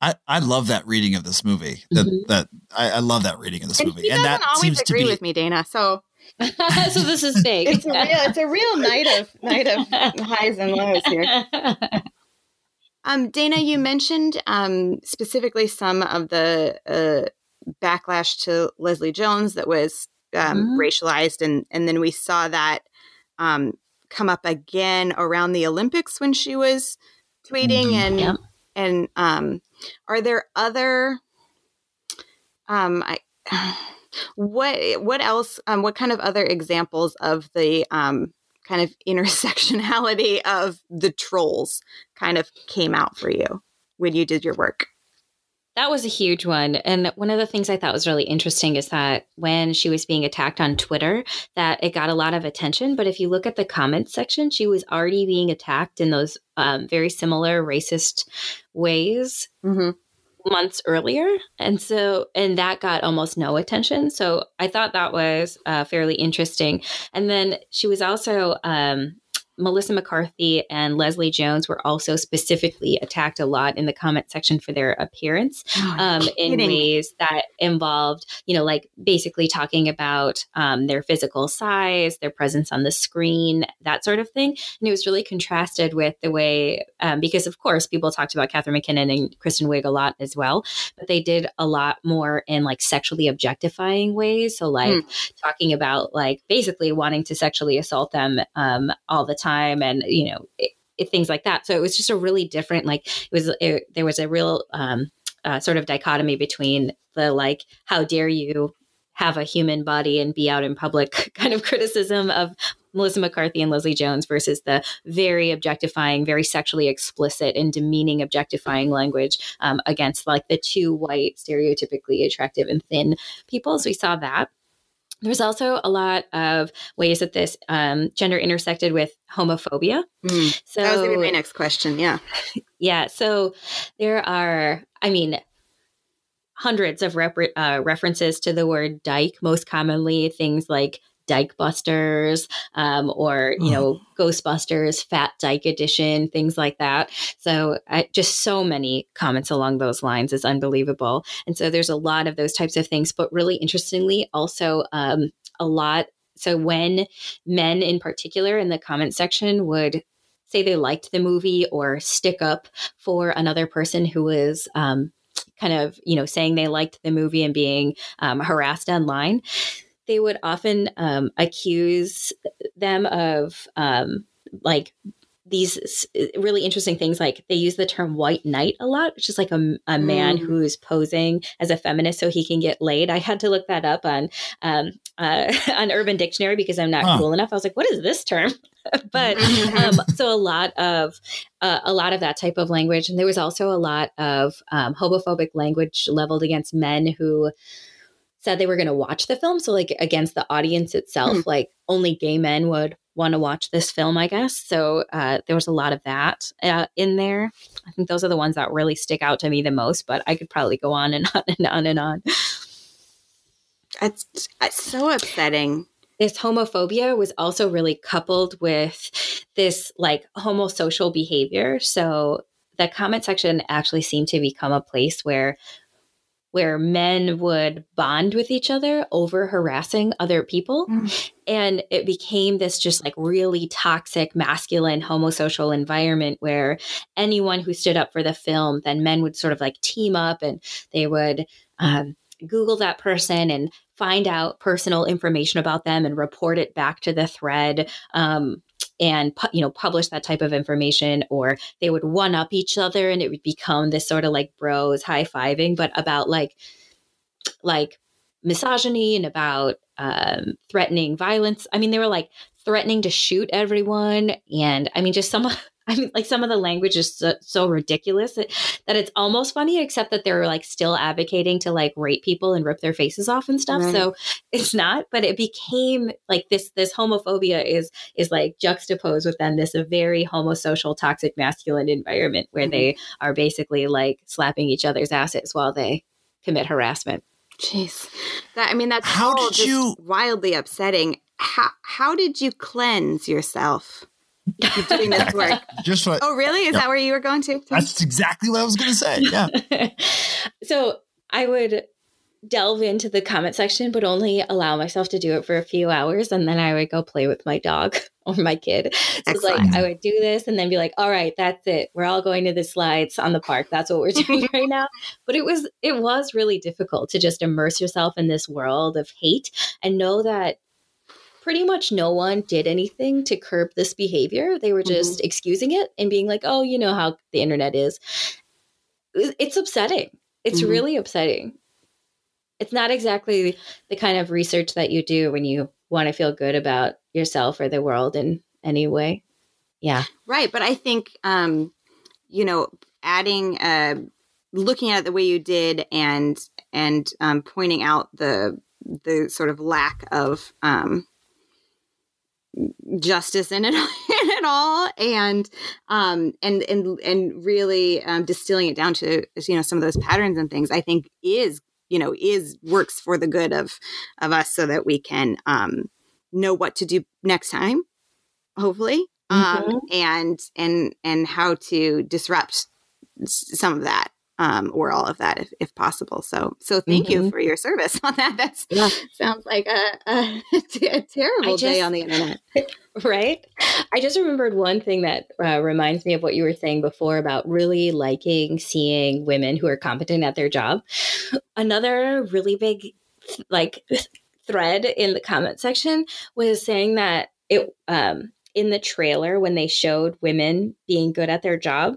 [SPEAKER 9] I, I love that reading of this movie. That
[SPEAKER 7] Mhm.
[SPEAKER 9] that I, I love that reading of this
[SPEAKER 1] And
[SPEAKER 9] movie,
[SPEAKER 1] he
[SPEAKER 9] and
[SPEAKER 1] doesn't
[SPEAKER 9] that
[SPEAKER 1] always
[SPEAKER 9] seems to
[SPEAKER 1] agree
[SPEAKER 9] be
[SPEAKER 1] with me, Dana. So
[SPEAKER 7] so this is big.
[SPEAKER 1] it's a real it's a real night of night of highs and lows here. Um, Dana, you mentioned um, specifically some of the uh, backlash to Leslie Jones that was um,
[SPEAKER 7] Mhm.
[SPEAKER 1] racialized, and and then we saw that um, come up again around the Olympics when she was tweeting,
[SPEAKER 9] Mhm.
[SPEAKER 1] and
[SPEAKER 7] Yep.
[SPEAKER 1] and um, are there other um, I. What what else? Um, what kind of other examples of the um, kind of intersectionality of the trolls kind of came out for you when you did your work?
[SPEAKER 7] that was a huge one. And one of the things I thought was really interesting is that when she was being attacked on Twitter, that it got a lot of attention. But if you look at the comments section, she was already being attacked in those um, very similar racist ways
[SPEAKER 1] Mm-hmm.
[SPEAKER 7] Months earlier. And so, and that got almost no attention. So I thought that was uh, fairly interesting. And then she was also, um, Melissa McCarthy and Leslie Jones were also specifically attacked a lot in the comment section for their appearance um, in ways that involved, you know, like basically talking about um, their physical size, their presence on the screen, that sort of thing. And it was really contrasted with the way, um, because of course, people talked about Catherine McKinnon and Kristen Wiig a lot as well, but they did a lot more in like sexually objectifying ways. So, like talking about like basically wanting to sexually assault them um, all the time and, you know, it, it, things like that. So it was just a really different, like, it was, it, there was a real um, uh, sort of dichotomy between the like, how dare you have a human body and be out in public kind of criticism of Melissa McCarthy and Leslie Jones versus the very objectifying, very sexually explicit and demeaning objectifying language um, against like the two white, stereotypically attractive and thin people. So we saw that. There's also a lot of ways that this um, gender intersected with homophobia.
[SPEAKER 1] Mm.
[SPEAKER 7] So
[SPEAKER 1] that was gonna be my next question. Yeah.
[SPEAKER 7] yeah. So there are, I mean, hundreds of rep- uh, references to the word dyke, most commonly things like Dyke Busters, um, or you know, Ghostbusters, Fat Dyke Edition, things like that. So, I, just so many comments along those lines is unbelievable. And so, there's a lot of those types of things. But really interestingly, also um, a lot. So, when men in particular in the comment section would say they liked the movie or stick up for another person who was um, kind of you know saying they liked the movie and being um, harassed online they would often um, accuse them of um, like these really interesting things like they use the term white knight a lot which is like a, a man
[SPEAKER 1] Mm.
[SPEAKER 7] who's posing as a feminist so he can get laid i had to look that up on um, uh, on urban dictionary because i'm not
[SPEAKER 9] Huh.
[SPEAKER 7] cool enough i was like what is this term but um, so a lot of uh, a lot of that type of language and there was also a lot of um, homophobic language leveled against men who said they were going to watch the film so like against the audience itself
[SPEAKER 1] Hmm.
[SPEAKER 7] like only gay men would want to watch this film i guess so uh, there was a lot of that uh, in there i think those are the ones that really stick out to me the most but i could probably go on and on and on and on
[SPEAKER 1] It's, it's so upsetting.
[SPEAKER 7] this homophobia was also really coupled with this like homosocial behavior. So the comment section actually seemed to become a place where where men would bond with each other over harassing other people. And it became this just like really toxic masculine homosocial environment where anyone who stood up for the film then men would sort of like team up and they would um, google that person and find out personal information about them and report it back to the thread. Um, and pu- you know publish that type of information or they would one up each other and it would become this sort of like bros high-fiving but about like like misogyny and about um, threatening violence. I mean they were like threatening to shoot everyone and i mean just some I mean, like some of the language is so, so ridiculous that, that it's almost funny, except that they're like still advocating to like rape people and rip their faces off and stuff.
[SPEAKER 1] Right.
[SPEAKER 7] So it's not, but it became like this. This homophobia is is like juxtaposed with then this very homosocial, toxic, masculine environment where mm-hmm. they are basically like slapping each other's asses while they commit harassment.
[SPEAKER 1] Jeez. That I mean that's
[SPEAKER 9] How
[SPEAKER 1] all
[SPEAKER 9] did
[SPEAKER 1] just
[SPEAKER 9] you-
[SPEAKER 1] wildly upsetting. How how did you cleanse yourself doing this work?
[SPEAKER 9] Just what,
[SPEAKER 1] Oh really? Is
[SPEAKER 9] Yeah.
[SPEAKER 1] that where you were going to?
[SPEAKER 9] that's exactly what I was going to say. Yeah.
[SPEAKER 7] so I would delve into the comment section, but only allow myself to do it for a few hours. And then I would go play with my dog or my kid. So like I would do this and then be like, all right, that's it. We're all going to the slides on the park. That's what we're doing right now. But it was it was really difficult to just immerse yourself in this world of hate and know that pretty much no one did anything to curb this behavior. They were just excusing it and being like, oh, you know how the internet is. It's upsetting. It's
[SPEAKER 1] Mhm.
[SPEAKER 7] really upsetting. It's not exactly the kind of research that you do when you want to feel good about yourself or the world in any way. Yeah.
[SPEAKER 1] Right, but I think um, you know, adding a looking at it the way you did and and um, pointing out the the sort of lack of um, justice in it, in it all and um and and and really um, distilling it down to you know some of those patterns and things i think is you know is works for the good of of us so that we can um know what to do next time hopefully um
[SPEAKER 7] Mhm.
[SPEAKER 1] and and and how to disrupt some of that um or all of that if, if possible so so thank you
[SPEAKER 7] Mhm.
[SPEAKER 1] for your service on that that's
[SPEAKER 7] Yeah.
[SPEAKER 1] sounds like a, a, a terrible day on the internet
[SPEAKER 7] right? I just remembered one thing that uh, reminds me of what you were saying before about really liking seeing women who are competent at their job. Another really big, like, thread in the comment section was saying that it, um, in the trailer, when they showed women being good at their job,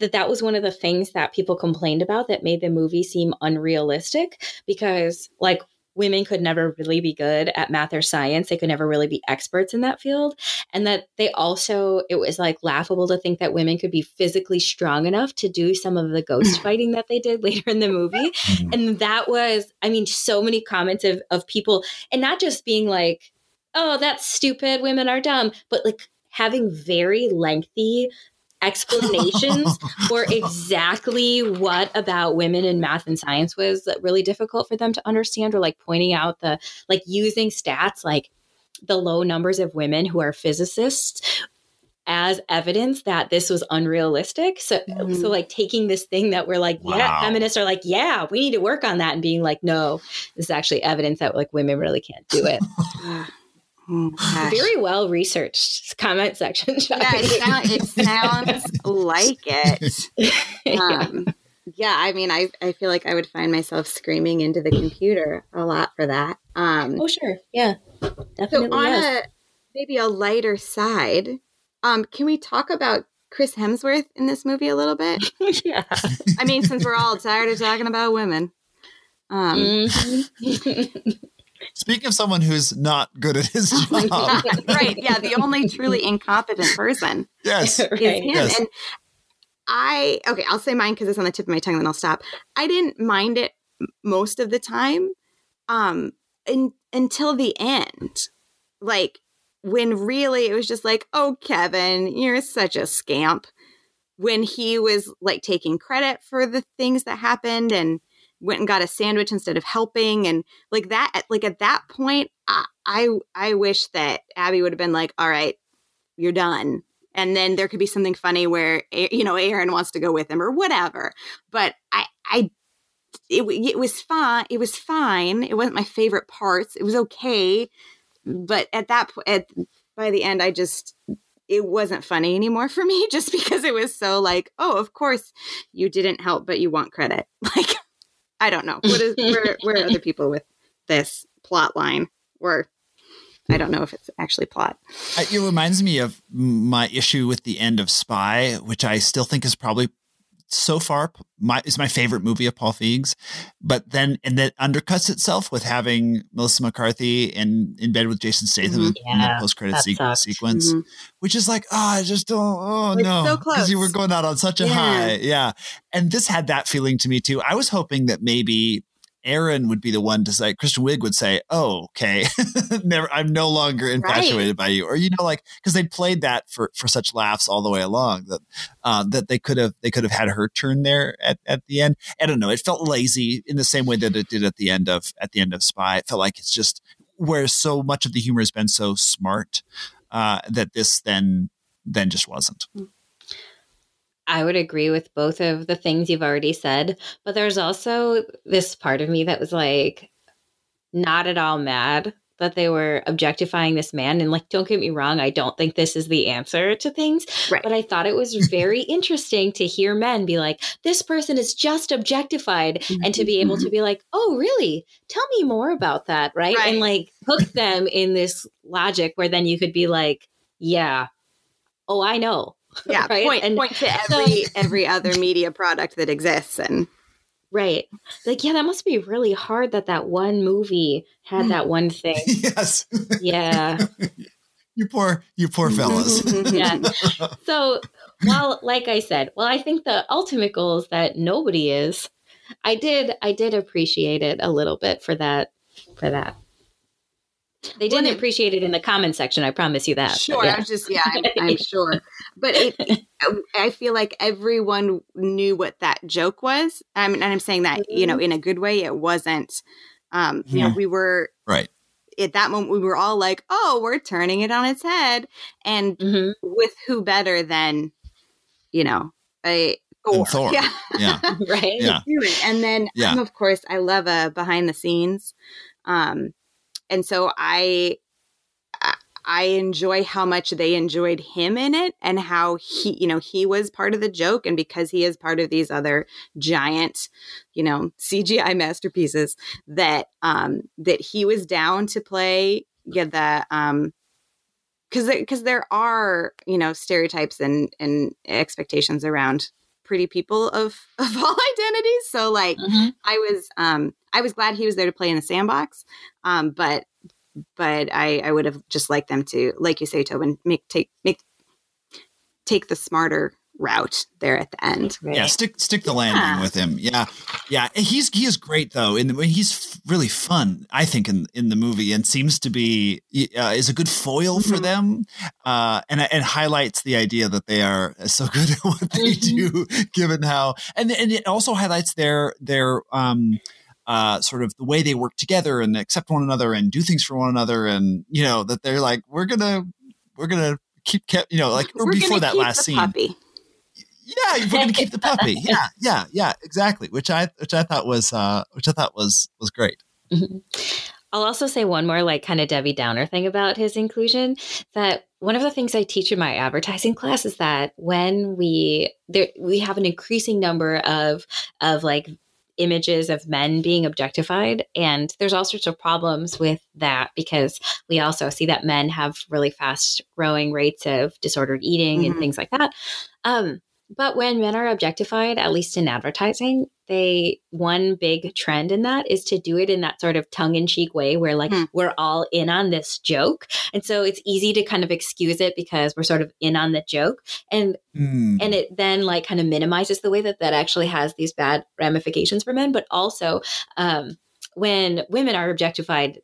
[SPEAKER 7] that that was one of the things that people complained about that made the movie seem unrealistic because, like, women could never really be good at math or science. They could never really be experts in that field. And that they also, it was like laughable to think that women could be physically strong enough to do some of the ghost fighting that they did later in the movie. Mm-hmm. And that was, I mean, so many comments of, of people, and not just being like, oh, that's stupid, women are dumb, but like having very lengthy explanations for exactly what about women in math and science was really difficult for them to understand or like pointing out the like using stats like the low numbers of women who are physicists as evidence that this was unrealistic. So
[SPEAKER 1] Mhm.
[SPEAKER 7] so like taking this thing that we're like yeah feminists are like yeah we need to work on that and being like no this is actually evidence that like women really can't do it
[SPEAKER 1] Oh, gosh.
[SPEAKER 7] very well researched comment section
[SPEAKER 1] yeah, it, sound, it sounds like it.
[SPEAKER 7] Yeah.
[SPEAKER 1] Um, yeah, I mean, I, I feel like I would find myself screaming into the computer a lot for that. Um,
[SPEAKER 7] oh sure yeah Definitely.
[SPEAKER 1] so on
[SPEAKER 7] yes.
[SPEAKER 1] a maybe a lighter side, um, can we talk about Chris Hemsworth in this movie a little bit?
[SPEAKER 7] yeah.
[SPEAKER 1] I mean, since we're all tired of talking about women. Um,
[SPEAKER 7] Mhm.
[SPEAKER 9] Speaking of someone who's not good at his job,
[SPEAKER 1] right. Yeah. The only truly incompetent person
[SPEAKER 9] yes,
[SPEAKER 1] is
[SPEAKER 7] right.
[SPEAKER 1] him.
[SPEAKER 9] Yes.
[SPEAKER 1] And I, okay, I'll say mine because it's on the tip of my tongue, and then I'll stop. I didn't mind it most of the time um, in, until the end. Like, when really it was just like, oh, Kevin, you're such a scamp. When he was like taking credit for the things that happened and went and got a sandwich instead of helping and like that like at that point I I, I wish that Abby would have been like all right you're done. And then there could be something funny where you know Erin wants to go with him or whatever. But I I it, it was fine it was fine. It wasn't my favorite parts. It was okay. But at that point at by the end I just it wasn't funny anymore for me just because it was so like oh of course you didn't help but you want credit. Like I don't know. What is where where are other people with this plot line? Or I don't know if it's actually plot.
[SPEAKER 9] Uh, It reminds me of my issue with the end of Spy, which I still think is probably so far my is my favorite movie of Paul Feig's. But then and that undercuts itself with having Melissa McCarthy in in bed with Jason Statham
[SPEAKER 1] Mhm.
[SPEAKER 9] in
[SPEAKER 7] Yeah,
[SPEAKER 9] the post credit se- sequence,
[SPEAKER 1] Mhm.
[SPEAKER 9] which is like, oh, I just don't. Oh
[SPEAKER 1] It's
[SPEAKER 9] no,
[SPEAKER 1] so close.
[SPEAKER 9] you were going out on such a
[SPEAKER 1] Yeah.
[SPEAKER 9] high, yeah. And this had that feeling to me too. I was hoping that maybe. Erin would be the one to say, Kristen Wiig would say, "Oh, okay, never. I'm no longer infatuated by you," or you know, like because they played that for for such laughs all the way along that uh, that they could have they could have had her turn there at, at the end. I don't know. It felt lazy in the same way that it did at the end of at the end of Spy. It felt like it's just where so much of the humor has been so smart uh, that this then then just wasn't.
[SPEAKER 7] I would agree with both of the things you've already said, but there's also this part of me that was like not at all mad that they were objectifying this man and like don't get me wrong, I don't think this is the answer to things,
[SPEAKER 1] Right.
[SPEAKER 7] but I thought it was very interesting to hear men be like this person is just objectified and to be able to mm-hmm. be like, "Oh, really? Tell me more about that." Right?
[SPEAKER 1] Right.
[SPEAKER 7] And like hook them in this logic where then you could be like, "Yeah. Oh, I know."
[SPEAKER 1] yeah
[SPEAKER 7] Right?
[SPEAKER 1] point
[SPEAKER 7] And
[SPEAKER 1] point to
[SPEAKER 7] so-
[SPEAKER 1] every every other media product that exists and
[SPEAKER 7] Right. Like, yeah, that must be really hard that that one movie had that one thing.
[SPEAKER 9] yes,
[SPEAKER 7] Yeah.
[SPEAKER 9] you poor you poor mm-hmm, fellas. Mm-hmm, mm-hmm.
[SPEAKER 7] yeah. So well, like I said, well, I think the ultimate goal is that nobody is. I did, I did appreciate it a little bit for that, for that. They didn't
[SPEAKER 1] Well,
[SPEAKER 7] appreciate it in the comment section. I promise you that.
[SPEAKER 1] Sure,
[SPEAKER 7] yeah.
[SPEAKER 1] I'm just yeah, I'm, I'm sure. But it, I feel like everyone knew what that joke was. I mean, and I'm saying that you know in a good way. It wasn't. Um, you know, we were
[SPEAKER 9] Right.
[SPEAKER 1] at that moment. We were all like, "Oh, we're turning it on its head," and
[SPEAKER 7] Mhm.
[SPEAKER 1] with who better than you know a Thor?
[SPEAKER 9] Thor.
[SPEAKER 1] Yeah,
[SPEAKER 9] Yeah.
[SPEAKER 7] right.
[SPEAKER 9] Yeah.
[SPEAKER 1] And then,
[SPEAKER 9] Yeah.
[SPEAKER 1] um, of course, I love a behind the scenes, um, and so I, I- enjoy how much they enjoyed him in it, and how he, you know, he was part of the joke, and because he is part of these other giant, you know, CGI masterpieces, that um, that he was down to play. Yeah, the um, because because there are you know stereotypes and and expectations around pretty people of of all identities so like
[SPEAKER 7] Mhm.
[SPEAKER 1] i was um i was glad he was there to play in the sandbox um but but i i would have just liked them to like you say tobin make take make take the smarter route there at the end
[SPEAKER 7] Right.
[SPEAKER 9] Yeah, stick stick the
[SPEAKER 1] Yeah.
[SPEAKER 9] landing with him. Yeah, yeah. He's he is great though, and he's really fun. I think in in the movie, and seems to be uh, is a good foil for
[SPEAKER 1] Mhm.
[SPEAKER 9] them, uh, and and highlights the idea that they are so good at what they do, given how and and it also highlights their their um uh sort of the way they work together and accept one another and do things for one another, and you know that they're like we're gonna we're gonna keep kept you know like or
[SPEAKER 1] We're
[SPEAKER 9] before that last scene
[SPEAKER 1] puppy.
[SPEAKER 9] Yeah, we're gonna keep the puppy. Yeah, yeah, yeah, exactly. Which I which I thought was uh which I thought was was great.
[SPEAKER 7] Mhm. I'll also say one more like kind of Debbie Downer thing about his inclusion that one of the things I teach in my advertising class is that when we there we have an increasing number of of like images of men being objectified and there's all sorts of problems with that because we also see that men have really fast growing rates of disordered eating and
[SPEAKER 1] Mhm.
[SPEAKER 7] things like that um but when men are objectified, at least in advertising, they one big trend in that is to do it in that sort of tongue-in-cheek way where like
[SPEAKER 1] Hmm.
[SPEAKER 7] we're all in on this joke. And so it's easy to kind of excuse it because we're sort of in on the joke. And
[SPEAKER 9] Mm.
[SPEAKER 7] and it then like kind of minimizes the way that that actually has these bad ramifications for men but also um, when women are objectified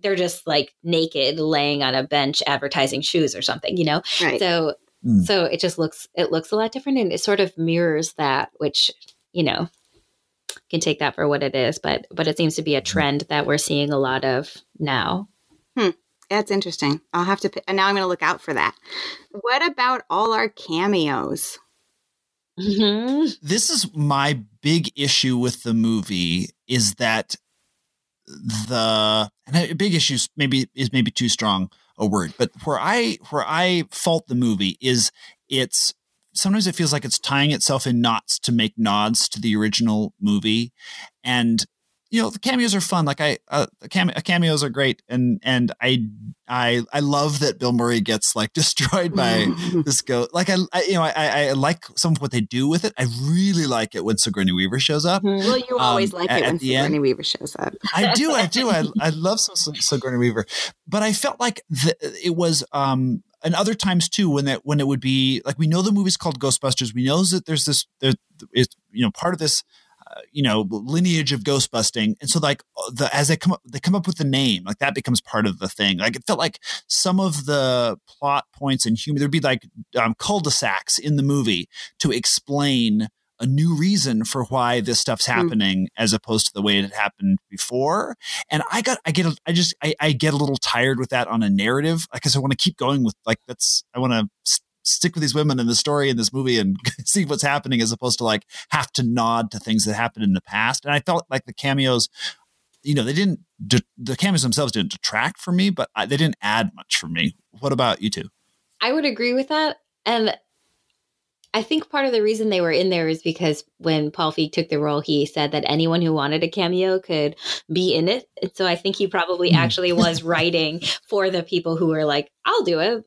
[SPEAKER 7] they're just like naked laying on a bench advertising shoes or something you know
[SPEAKER 1] right
[SPEAKER 7] so
[SPEAKER 9] Mm.
[SPEAKER 7] so it just looks it looks a lot different and it sort of mirrors that which you know can take that for what it is but but it seems to be a trend that we're seeing a lot of now
[SPEAKER 1] That's interesting. I'll have to. pi- And now I'm going to look out for that. What about all our cameos?
[SPEAKER 7] Mhm.
[SPEAKER 9] This is my big issue with the movie is that the and a big issue is maybe is maybe too strong a word, but where I where I fault the movie is it's sometimes it feels like it's tying itself in knots to make nods to the original movie, and you know the cameos are fun. Like I, uh, came- cameos are great, and and I I I love that Bill Murray gets like destroyed by this go like I, I you know I, I like some of what they do with it. I really like it when Sigourney Weaver shows up.
[SPEAKER 1] well, you always
[SPEAKER 9] Um,
[SPEAKER 1] like
[SPEAKER 9] at-
[SPEAKER 1] it when
[SPEAKER 9] the end-
[SPEAKER 1] Sigourney Weaver shows up.
[SPEAKER 9] I do, I do, I I love some Sig- Sigourney Weaver, but I felt like the, it was um and other times too when that when it would be like we know the movie's called Ghostbusters. We know that there's this there is you know part of this uh, you know lineage of ghost busting and so like the as they come up they come up with the name like that becomes part of the thing. Like it felt like some of the plot points and humor there'd be like um, cul-de-sacs in the movie to explain a new reason for why this stuff's happening as opposed to the way it had happened before. And i got i get i just i, I get a little tired with that on a narrative because i want to keep going with like that's i want to stick with these women in the story in this movie and see what's happening as opposed to like have to nod to things that happened in the past and i felt like the cameos you know they didn't de- the cameos themselves didn't detract for me but I, they didn't add much for me what about you two
[SPEAKER 7] I would agree with that. And I think part of the reason they were in there is because when Paul Feig took the role, he said that anyone who wanted a cameo could be in it. And so I think he probably
[SPEAKER 9] Hmm.
[SPEAKER 7] actually was writing for the people who were like, I'll do it.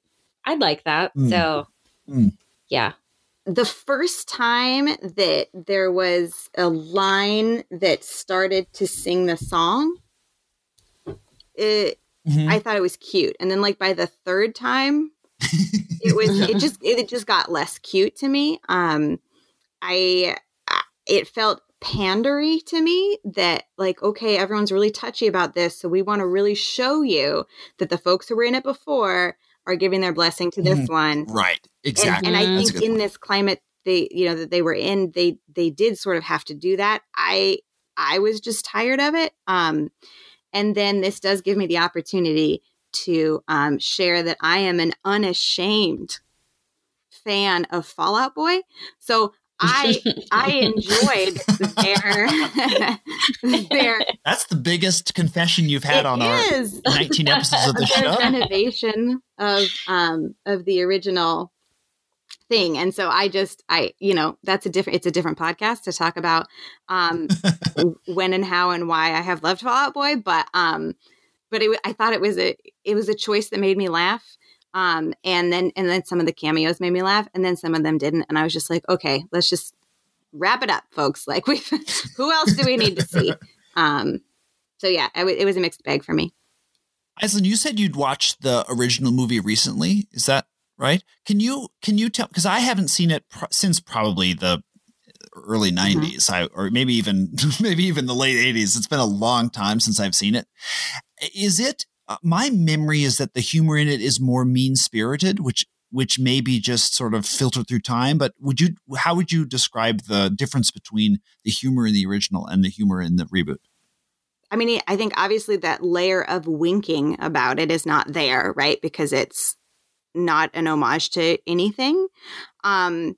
[SPEAKER 7] I'd like that.
[SPEAKER 9] Hmm.
[SPEAKER 7] So,
[SPEAKER 9] Hmm.
[SPEAKER 7] yeah.
[SPEAKER 1] the first time that there was a line that started to sing the song, it,
[SPEAKER 9] Mhm.
[SPEAKER 1] I thought it was cute. And then, like, by the third time, it was it just it just got less cute to me. Um, I it felt pandery to me that like okay everyone's really touchy about this so we want to really show you that the folks who were in it before are giving their blessing to this
[SPEAKER 9] Mhm.
[SPEAKER 1] one
[SPEAKER 9] Right. Exactly.
[SPEAKER 1] and, and i
[SPEAKER 9] That's
[SPEAKER 1] think in
[SPEAKER 9] point.
[SPEAKER 1] this climate they you know that they were in they they did sort of have to do that i i was just tired of it um and then this does give me the opportunity to um share that i am an unashamed fan of fallout boy so i i enjoyed their their
[SPEAKER 9] That's the biggest confession you've had on our 19 episodes of the
[SPEAKER 1] the
[SPEAKER 9] show.
[SPEAKER 1] renovation of um of the original thing. And so i just i you know that's a different it's a different podcast to talk about um when and how and why i have loved fallout boy but um but it, i thought it was a it was a choice that made me laugh um and then and then some of the cameos made me laugh and then some of them didn't and i was just like okay let's just wrap it up folks like we who else do we need to see um so yeah it, it was a mixed bag for me
[SPEAKER 9] Aislinn, you said you'd watched the original movie recently. Is that right? Can you can you tell? Because I haven't seen it pro- since probably the early
[SPEAKER 1] Mm-hmm.
[SPEAKER 9] 90s, I, or maybe even maybe even the late 80s. It's been a long time since I've seen it. Is it? Uh, my memory is that the humor in it is more mean spirited, which which may be just sort of filtered through time. But would you? How would you describe the difference between the humor in the original and the humor in the reboot?
[SPEAKER 1] I mean, I think obviously that layer of winking about it is not there, right? Because it's not an homage to anything. Um,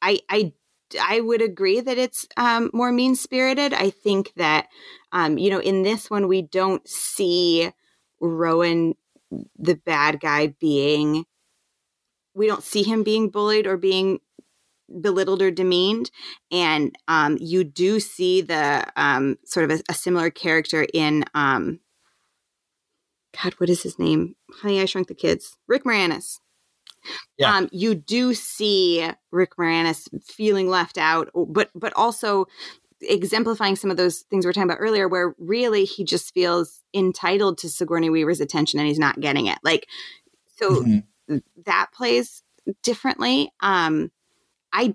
[SPEAKER 1] I, I, I would agree that it's um, more mean spirited. I think that, um, you know, in this one, we don't see Rowan, the bad guy, being, we don't see him being bullied or being belittled or demeaned. And um, you do see the um, sort of a, a similar character in um, god what is his name? Honey i shrunk the kids. Rick moranis.
[SPEAKER 9] Yeah.
[SPEAKER 1] um, you do see rick moranis feeling left out but but also exemplifying some of those things we were talking about earlier where really he just feels entitled to sigourney weaver's attention and he's not getting it. Like so
[SPEAKER 9] Mhm.
[SPEAKER 1] that plays differently. Um i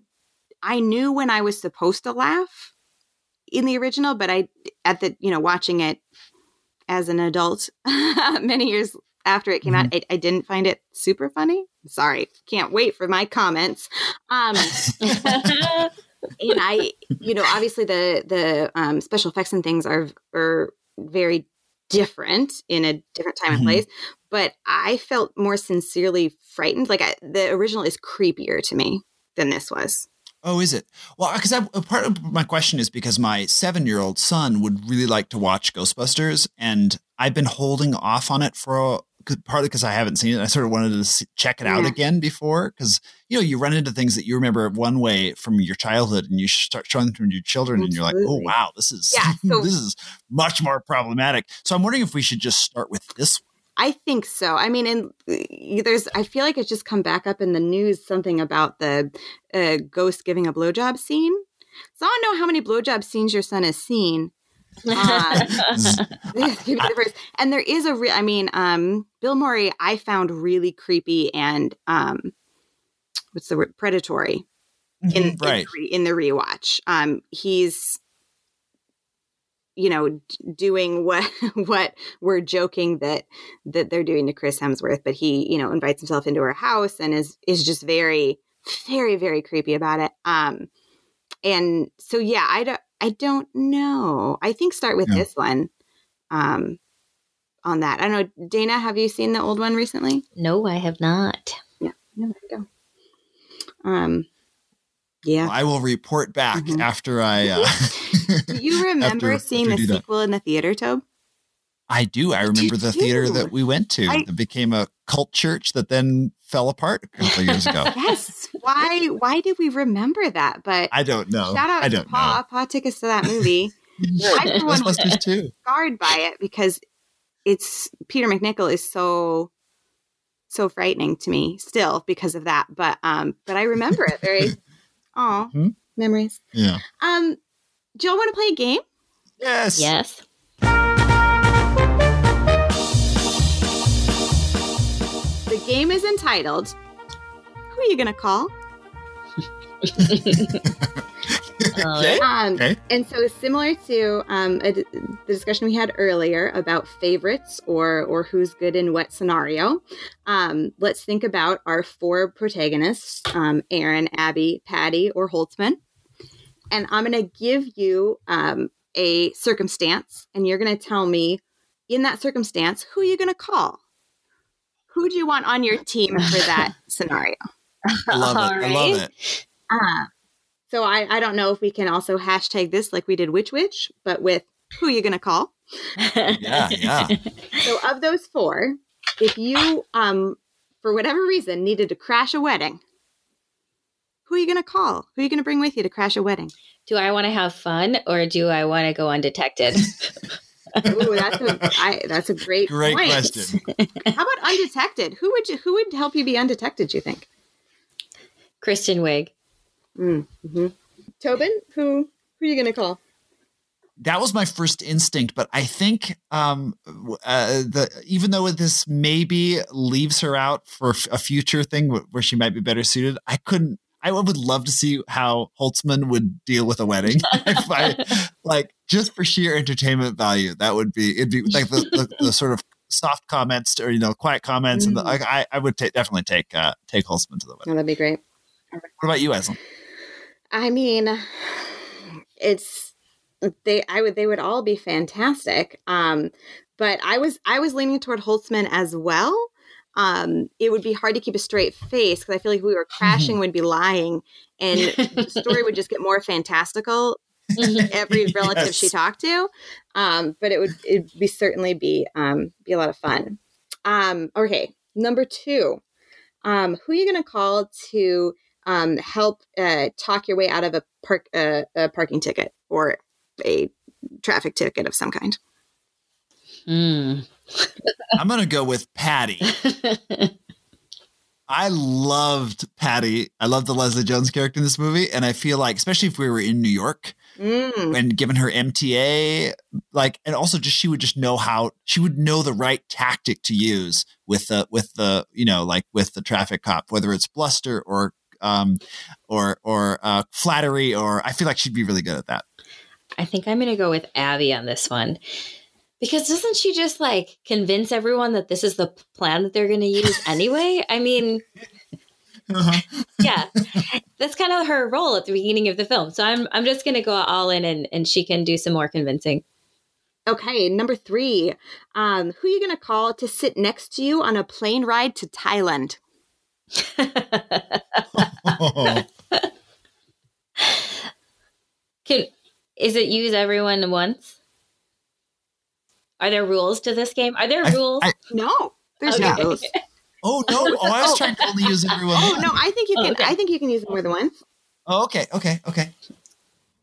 [SPEAKER 1] i knew when i was supposed to laugh in the original but i at the you know watching it as an adult many years after it came out I, I didn't find it super funny. Sorry. Can't wait for my comments. Um and i you know obviously the the um, special effects and things are are very different in a different time and place but i felt more sincerely frightened. Like I, the original is creepier to me than this was.
[SPEAKER 9] Oh, is it? Well, because part of my question is because my seven-year-old son would really like to watch Ghostbusters, and I've been holding off on it for a, partly because I haven't seen it. I sort of wanted to see, check it out
[SPEAKER 1] Yeah.
[SPEAKER 9] again before, because you know you run into things that you remember one way from your childhood, and you start showing them to your children, and you're like, oh wow, this is
[SPEAKER 1] Yeah, so-
[SPEAKER 9] this is much more problematic. So I'm wondering if we should just start with this. one.
[SPEAKER 1] I think so. I mean, and uh, there's, I feel like it's just come back up in the news something about the uh, ghost giving a blowjob scene. So I don't know how many blowjob scenes your son has seen. The. And there is a real, I mean, um, Bill Murray, I found really creepy and, um, what's the word? Predatory in,
[SPEAKER 9] Mhm, right.
[SPEAKER 1] in, in the rewatch. Um, he's, you know, d- doing what what we're joking that that they're doing to Chris Hemsworth, but he, you know, invites himself into her house and is is just very, very, very creepy about it. Um, and so yeah, I don't, I don't know. I think start with
[SPEAKER 9] Yeah.
[SPEAKER 1] this one. Um, on that, I don't know. Dana, have you seen the old one recently?
[SPEAKER 7] no, I have not.
[SPEAKER 1] Yeah, there you go. Um, yeah.
[SPEAKER 9] Well, I will report back
[SPEAKER 1] Mhm.
[SPEAKER 9] after I. Uh,
[SPEAKER 1] Do you remember
[SPEAKER 9] after-
[SPEAKER 1] seeing
[SPEAKER 9] after
[SPEAKER 1] the
[SPEAKER 9] you do that.
[SPEAKER 1] sequel in the theater, Tobe?
[SPEAKER 9] I do. I remember the theater
[SPEAKER 1] do.
[SPEAKER 9] that we went to
[SPEAKER 1] I-
[SPEAKER 9] that became a cult church that then fell apart a couple of years ago.
[SPEAKER 1] Yes. why? Why did we remember that? But
[SPEAKER 9] I don't know.
[SPEAKER 1] shout out
[SPEAKER 9] I
[SPEAKER 1] to
[SPEAKER 9] don't
[SPEAKER 1] Pa. Pa took us to that movie. I, for one, was
[SPEAKER 9] too.
[SPEAKER 1] scarred by it because it's Peter MacNicol is so so frightening to me still because of that. But um, but I remember it very. Oh,
[SPEAKER 9] Hmm?
[SPEAKER 1] memories.
[SPEAKER 9] Yeah.
[SPEAKER 1] Um, do y'all want to play a game?
[SPEAKER 9] Yes.
[SPEAKER 7] Yes.
[SPEAKER 1] The game is entitled Who Are You Gonna Call?
[SPEAKER 9] Okay.
[SPEAKER 1] Um,
[SPEAKER 9] Okay.
[SPEAKER 1] And so, similar to um, a the discussion we had earlier about favorites or or who's good in what scenario, um, let's think about our four protagonists: um, Erin, Abby, Patty, or Holtzmann. And I'm going to give you um, a circumstance, and you're going to tell me, in that circumstance, who you're going to call. Who do you want on your team for that scenario?
[SPEAKER 9] I love it. I love it.
[SPEAKER 1] Uh, so I, I don't know if we can also hashtag this like we did Witch Witch, but with who are you gonna call.
[SPEAKER 9] Yeah, yeah.
[SPEAKER 1] So of those four, if you um for whatever reason needed to crash a wedding, who are you gonna call? Who are you gonna bring with you to crash a wedding?
[SPEAKER 7] do I want to have fun or do I want to go undetected?
[SPEAKER 1] Ooh, that's a I, that's a great
[SPEAKER 9] Great
[SPEAKER 1] point.
[SPEAKER 9] question.
[SPEAKER 1] How about undetected? Who would you, who would help you be undetected? You think?
[SPEAKER 7] Kristen Wiig.
[SPEAKER 1] Mm-hmm. Tobin, who who are you gonna call?
[SPEAKER 9] that was my first instinct, but I think um, uh, the even though this maybe leaves her out for a future thing where she might be better suited, I couldn't. I would love to see how Holtzmann would deal with a wedding. if I, like just for sheer entertainment value, that would be it'd be like the, the, the sort of soft comments or you know quiet comments, and the, like I, I would ta- definitely take uh, take Holtzmann to the
[SPEAKER 1] Oh,
[SPEAKER 9] wedding.
[SPEAKER 1] that'd be great.
[SPEAKER 9] What about you, Aislinn?
[SPEAKER 1] I mean, it's they. I would. They would all be fantastic. Um, but I was. I was leaning toward Holtzmann as well. Um, it would be hard to keep a straight face because I feel like if we were crashing, would be lying, and the story would just get more fantastical every relative she talked to. Um, but it would it be certainly be um, be a lot of fun. Um, okay, number two, um, who are you going to call to um, help uh, talk your way out of a park uh, a parking ticket or a traffic ticket of some kind?
[SPEAKER 7] Hmm.
[SPEAKER 9] I'm gonna go with Patty. I loved Patty. I loved the Leslie Jones character in this movie, and I feel like, especially if we were in New York
[SPEAKER 1] Mm.
[SPEAKER 9] and given her MTA, like, and also just she would just know how she would know the right tactic to use with the with the you know like with the traffic cop, whether it's bluster or um or or uh, flattery, or I feel like she'd be really good at that.
[SPEAKER 7] I think I'm going to go with Abby on this one. Because doesn't she just like convince everyone that this is the plan that they're going to use anyway? I mean, yeah, that's kind of her role at the beginning of the film. So I'm I'm just going to go all in and, and she can do some more convincing.
[SPEAKER 1] Okay, number three, um, who are you going to call to sit next to you on a plane ride to Thailand?
[SPEAKER 7] Can is it use everyone once? Are there rules to this game? Are there
[SPEAKER 9] I-
[SPEAKER 7] rules?
[SPEAKER 9] I-
[SPEAKER 1] No, there's
[SPEAKER 7] Okay.
[SPEAKER 1] no rules.
[SPEAKER 9] oh no! Oh, I was trying to only use everyone.
[SPEAKER 1] Oh no, I think you
[SPEAKER 7] Oh,
[SPEAKER 1] can.
[SPEAKER 7] okay.
[SPEAKER 1] I think you can use it more than once.
[SPEAKER 9] Oh, okay, okay, okay.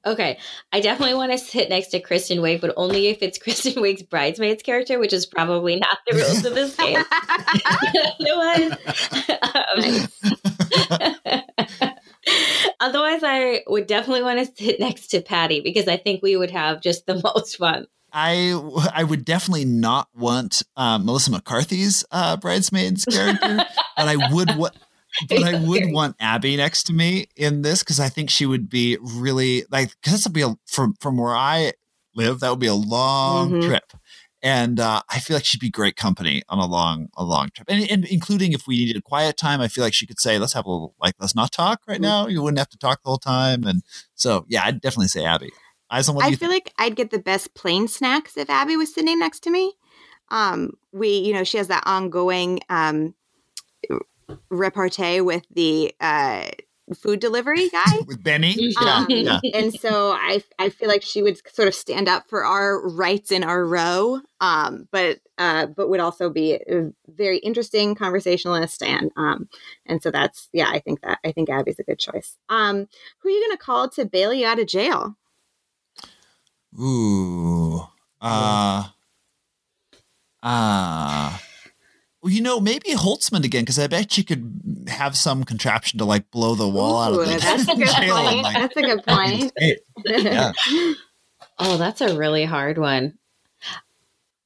[SPEAKER 7] Okay, I definitely want to sit next to Kristen Wiig, but only if it's Kristen Wiig's bridesmaids character, which is probably not the rules of this game. Otherwise, um, otherwise, I would definitely want to sit next to Patty because I think we would have just the most fun.
[SPEAKER 9] I I would definitely not want um, Melissa McCarthy's uh, bridesmaids character, but I would what. But I would want Abby next to me in this because I think she would be really like because this would be a, from from where I live that would be a long
[SPEAKER 1] Mhm.
[SPEAKER 9] trip, and uh, I feel like she'd be great company on a long a long trip, and, and including if we needed quiet time, I feel like she could say let's have a little like let's not talk right now. You wouldn't have to talk the whole time, and so yeah, I'd definitely say Abby. Aislinn, what do
[SPEAKER 1] I
[SPEAKER 9] you
[SPEAKER 1] feel like I'd get the best plane snacks if Abby was sitting next to me. Um, we, you know, she has that ongoing um, repartee with the uh, food delivery guy.
[SPEAKER 9] with Benny? Yeah,
[SPEAKER 1] Um,
[SPEAKER 9] yeah.
[SPEAKER 1] and so I, I feel like she would sort of stand up for our rights in our row, um, but uh, but would also be a very interesting conversationalist, and um, and so that's yeah, I think that I think Abby's a good choice. Um, who are you going to call to bail you out of jail?
[SPEAKER 9] Ooh. Uh. Uh. Well, you know, maybe Holtzmann again, because I bet you could have some contraption to like blow the wall out of the
[SPEAKER 1] that's a good
[SPEAKER 9] jail
[SPEAKER 1] point.
[SPEAKER 9] like,
[SPEAKER 1] That's a good point.
[SPEAKER 9] Yeah.
[SPEAKER 7] Oh, that's a really hard one.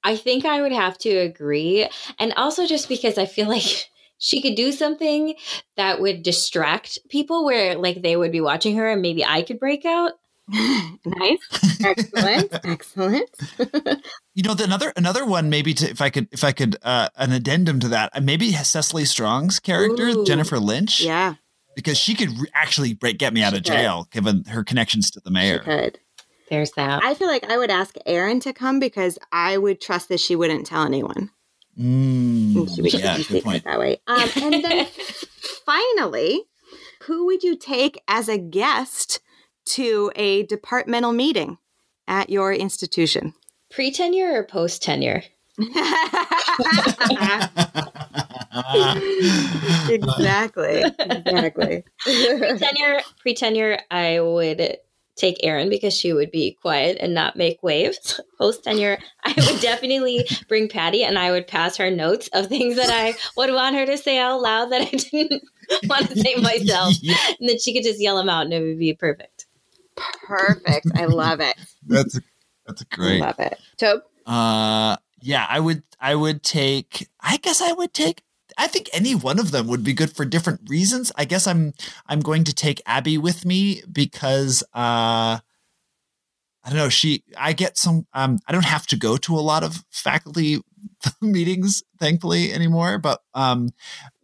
[SPEAKER 7] I think I would have to agree. And also just because I feel like she could do something that would distract people where like they would be watching her and maybe I could break out.
[SPEAKER 1] nice. Excellent. Excellent.
[SPEAKER 9] You know, the, another another one maybe to, if I could if I could uh, an addendum to that, uh, maybe Cecily Strong's character
[SPEAKER 1] Ooh.
[SPEAKER 9] Jennifer Lynch,
[SPEAKER 1] yeah.
[SPEAKER 9] because she could re- actually break get me out
[SPEAKER 1] She
[SPEAKER 9] of
[SPEAKER 1] could.
[SPEAKER 9] jail given her connections to the
[SPEAKER 1] She
[SPEAKER 9] mayor.
[SPEAKER 1] could.
[SPEAKER 7] There's that.
[SPEAKER 1] I feel like I would ask Erin to come because I would trust that she wouldn't tell anyone.
[SPEAKER 9] Mm,
[SPEAKER 1] she would
[SPEAKER 9] yeah,
[SPEAKER 1] it
[SPEAKER 9] good point.
[SPEAKER 1] that way. Um, and then finally, who would you take as a guest to a departmental meeting at your institution?
[SPEAKER 7] Pre tenure or post tenure?
[SPEAKER 1] exactly. Exactly.
[SPEAKER 7] pre-tenure, pre tenure I would take Erin because she would be quiet and not make waves. Post tenure, I would definitely bring Patty and I would pass her notes of things that I would want her to say out loud that I didn't want to say myself. And then she could just yell them out and it would be perfect.
[SPEAKER 1] Perfect. I love it.
[SPEAKER 9] that's that's great.
[SPEAKER 1] I love it. Tobe?
[SPEAKER 9] Uh, yeah, I would, I would take. I guess I would take. I think any one of them would be good for different reasons. I guess I'm, I'm going to take Abby with me because, uh, I don't know. She, I get some. Um, I don't have to go to a lot of faculty meetings, thankfully, anymore. But um,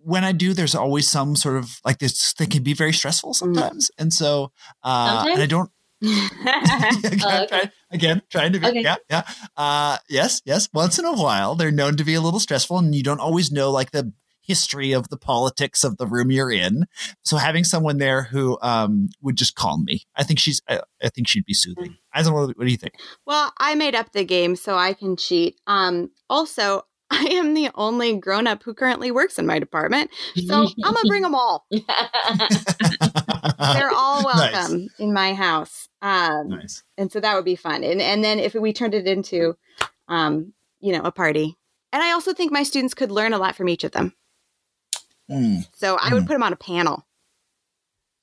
[SPEAKER 9] when I do, there's always some sort of like this. They can be very stressful sometimes, and so, uh, and I don't. again,
[SPEAKER 7] Oh, okay.
[SPEAKER 9] try- again, trying to be,
[SPEAKER 7] Okay.
[SPEAKER 9] yeah, yeah. Uh, yes, yes. Once in a while, they're known to be a little stressful, and you don't always know like the history of the politics of the room you're in. So having someone there who um, would just calm me, I think she's, I, I think she'd be soothing. I don't know. What do you think?
[SPEAKER 1] Well, I made up the game so I can cheat. Um, also, I am the only grown up who currently works in my department. So I'm going to bring them all. They're all
[SPEAKER 9] Nice.
[SPEAKER 1] welcome in my house. Um,
[SPEAKER 9] nice.
[SPEAKER 1] and so that would be fun. And, and then if we turned it into, um, you know, a party. And I also think my students could learn a lot from each of them.
[SPEAKER 9] Mm.
[SPEAKER 1] So I would
[SPEAKER 9] Mm.
[SPEAKER 1] put them on a panel.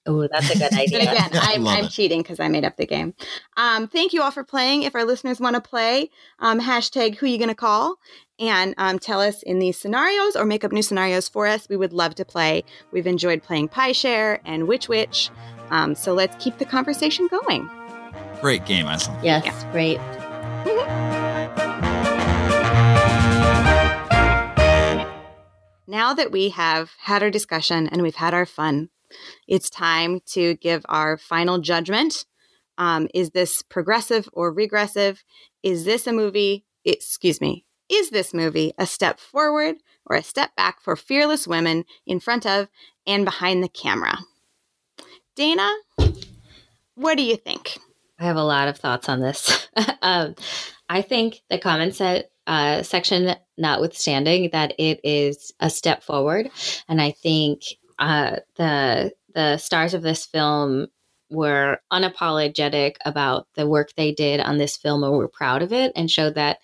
[SPEAKER 7] Oh, that's a good
[SPEAKER 1] But
[SPEAKER 7] idea.
[SPEAKER 1] again,
[SPEAKER 9] I
[SPEAKER 1] I'm, I'm cheating because I made up the game. Um, thank you all for playing. If our listeners want to play, um, hashtag who you going to call and um, tell us in these scenarios or make up new scenarios for us. We would love to play. We've enjoyed playing Pie Share and Witch Witch. Um, so let's keep the conversation going.
[SPEAKER 9] Great game, Aislinn.
[SPEAKER 7] yes,
[SPEAKER 1] Yeah.
[SPEAKER 7] great.
[SPEAKER 1] Now that we have had our discussion and we've had our fun, it's time to give our final judgment. Um, is this progressive or regressive? Is this a movie? Excuse me. Is this movie a step forward or a step back for fearless women in front of and behind the camera? Dana, what do you think?
[SPEAKER 7] I have a lot of thoughts on this. um, I think the comment set, uh, section, notwithstanding, that it is a step forward, and I think uh, the the stars of this film were unapologetic about the work they did on this film and were proud of it and showed that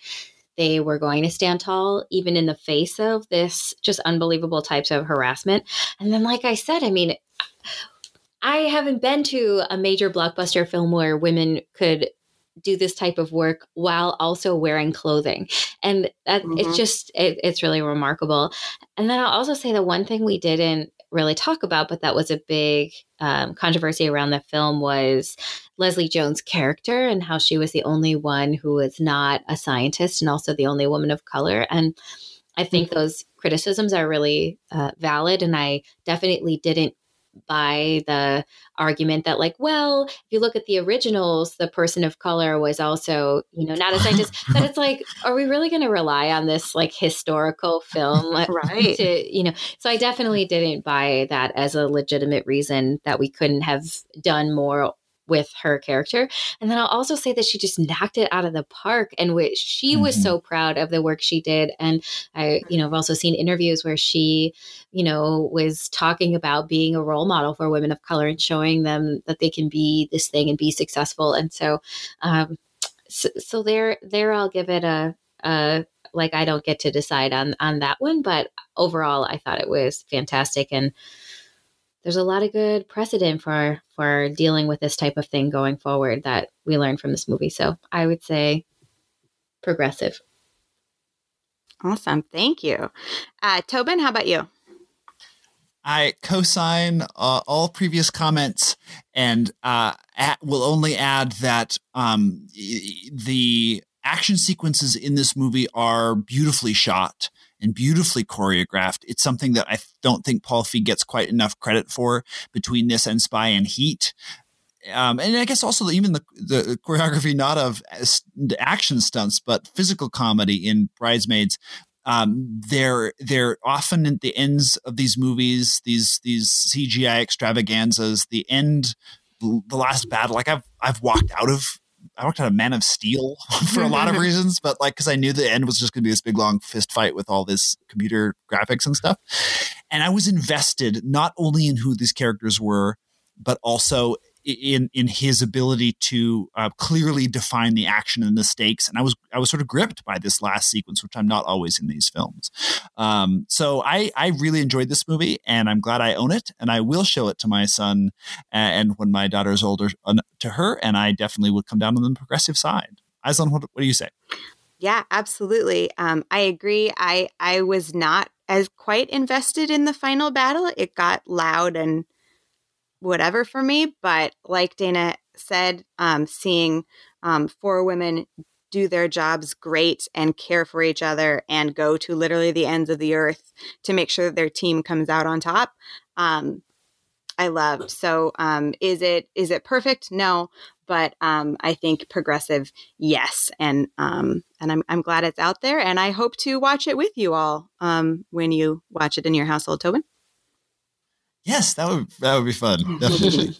[SPEAKER 7] they were going to stand tall even in the face of this just unbelievable types of harassment. And then, like I said, I mean, I haven't been to a major blockbuster film where women could do this type of work while also wearing clothing and that
[SPEAKER 1] Mhm.
[SPEAKER 7] it's just it, it's really remarkable and then i'll also say the one thing we didn't really talk about but that was a big um, controversy around the film was leslie jones character and how she was the only one who was not a scientist and also the only woman of color. And i think those criticisms are really uh, valid and i definitely didn't buy the argument that like well if you look at the originals the person of color was also you know not a scientist but it's like are we really going to rely on this like historical film uh,
[SPEAKER 1] Right.
[SPEAKER 7] to you know so i definitely didn't buy that as a legitimate reason that we couldn't have done more with her character and then i'll also say that she just knocked it out of the park and which she was
[SPEAKER 9] Mhm.
[SPEAKER 7] so proud of the work she did and i you know i've also seen interviews where she you know was talking about being a role model for women of color and showing them that they can be this thing and be successful and so um so, so there there i'll give it a uh like i don't get to decide on on that one but overall i thought it was fantastic and there's a lot of good precedent for for dealing with this type of thing going forward that we learned from this movie so i would say progressive
[SPEAKER 1] Awesome. Thank you. Uh, Tobin, how about you?
[SPEAKER 9] I co-sign uh, all previous comments, and uh, at, will only add that um, the action sequences in this movie are beautifully shot and beautifully choreographed. It's something that I don't think Paul Feig gets quite enough credit for between this and Spy and Heat. Um, and I guess also even the, the choreography, not of action stunts, but physical comedy in Bridesmaids. Um, they're they're often at the ends of these movies, these these CGI extravaganzas. The end, the last battle. Like I've I've walked out of I worked on a Man of Steel for a lot of reasons, but like because I knew the end was just going to be this big long fist fight with all this computer graphics and stuff, and I was invested not only in who these characters were, but also in in his ability to uh, clearly define the action and the stakes. And I was I was sort of gripped by this last sequence, which I'm not always in these films. Um, so I I really enjoyed this movie, and I'm glad I own it, and I will show it to my son, and when my daughter is older, uh, to her, and I definitely would come down on the progressive side. Aislinn, what, what do you say?
[SPEAKER 1] Yeah, absolutely. Um, I agree. I I was not as quite invested in the final battle. It got loud and whatever for me. But like Dana said, um, seeing um, four women do their jobs great and care for each other and go to literally the ends of the earth to make sure that their team comes out on top. Um, I loved. So um, is it is it perfect? No, but um, I think progressive, yes, and um, and I'm I'm glad it's out there, and I hope to watch it with you all when you watch it in your household, Tobin.
[SPEAKER 9] Yes, that would that would be fun. Definitely.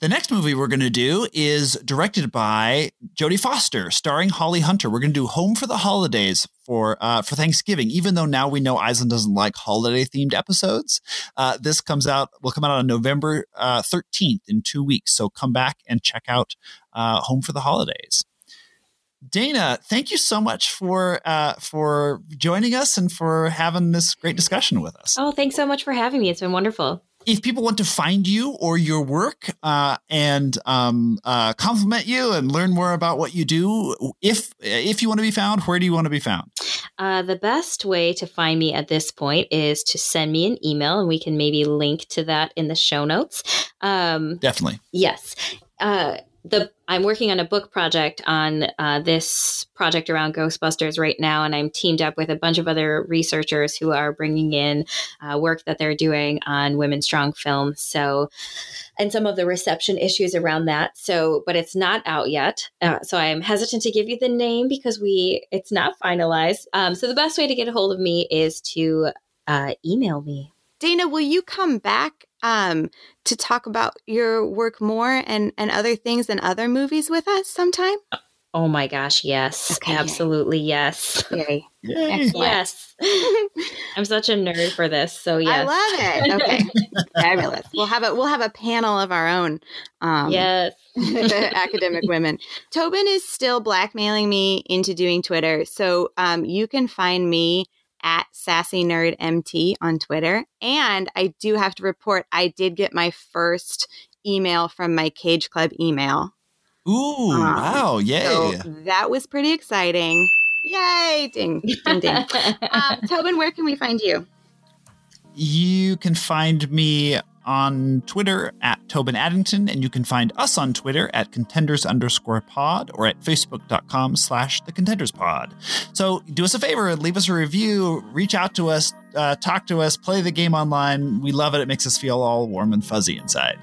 [SPEAKER 9] the next movie we're going to do is directed by Jodie Foster, starring Holly Hunter. We're going to do Home for the Holidays for uh, for Thanksgiving. Even though now we know Aislinn doesn't like holiday themed episodes, uh, this comes out will come out on November uh, thirteenth in two weeks. So come back and check out uh, Home for the Holidays. Dana, thank you so much for uh, for joining us and for having this great discussion with us.
[SPEAKER 7] Oh, thanks so much for having me. It's been wonderful.
[SPEAKER 9] If people want to find you or your work uh, and um, uh, compliment you and learn more about what you do, if if you want to be found, where do you want to be found?
[SPEAKER 7] Uh, the best way to find me at this point is to send me an email, and we can maybe link to that in the show notes. Um,
[SPEAKER 9] Definitely.
[SPEAKER 7] Yes. Uh, the I'm working on a book project on uh, this project around Ghostbusters right now, and I'm teamed up with a bunch of other researchers who are bringing in uh, work that they're doing on women strong films. So, and some of the reception issues around that. So, but it's not out yet, uh, so I am hesitant to give you the name because we it's not finalized. Um, so the best way to get a hold of me is to uh, email me.
[SPEAKER 1] Dana, will you come back um, to talk about your work more and, and other things and other movies with us sometime?
[SPEAKER 7] Oh my gosh, yes. Okay, absolutely, yay. yes.
[SPEAKER 1] Yay.
[SPEAKER 7] yes. I'm such a nerd for this. So yes.
[SPEAKER 1] I love it. Okay. Fabulous. We'll have a we'll have a panel of our own.
[SPEAKER 7] Um, yes.
[SPEAKER 1] academic women. Tobin is still blackmailing me into doing Twitter. So um, you can find me at Sassy Nerd MT on Twitter. And I do have to report, I did get my first email from my Cage Club email.
[SPEAKER 9] Ooh, um, wow. Yay. So
[SPEAKER 1] that was pretty exciting. Yay. Ding, ding, ding. um, Tobin, where can we find you?
[SPEAKER 9] You can find me on Twitter at Tobin Addington, and you can find us on Twitter at contenders underscore pod or at facebook.com slash the contenders pod. So do us a favor, leave us a review, reach out to us, uh, talk to us, play the game online. We love it. It makes us feel all warm and fuzzy inside.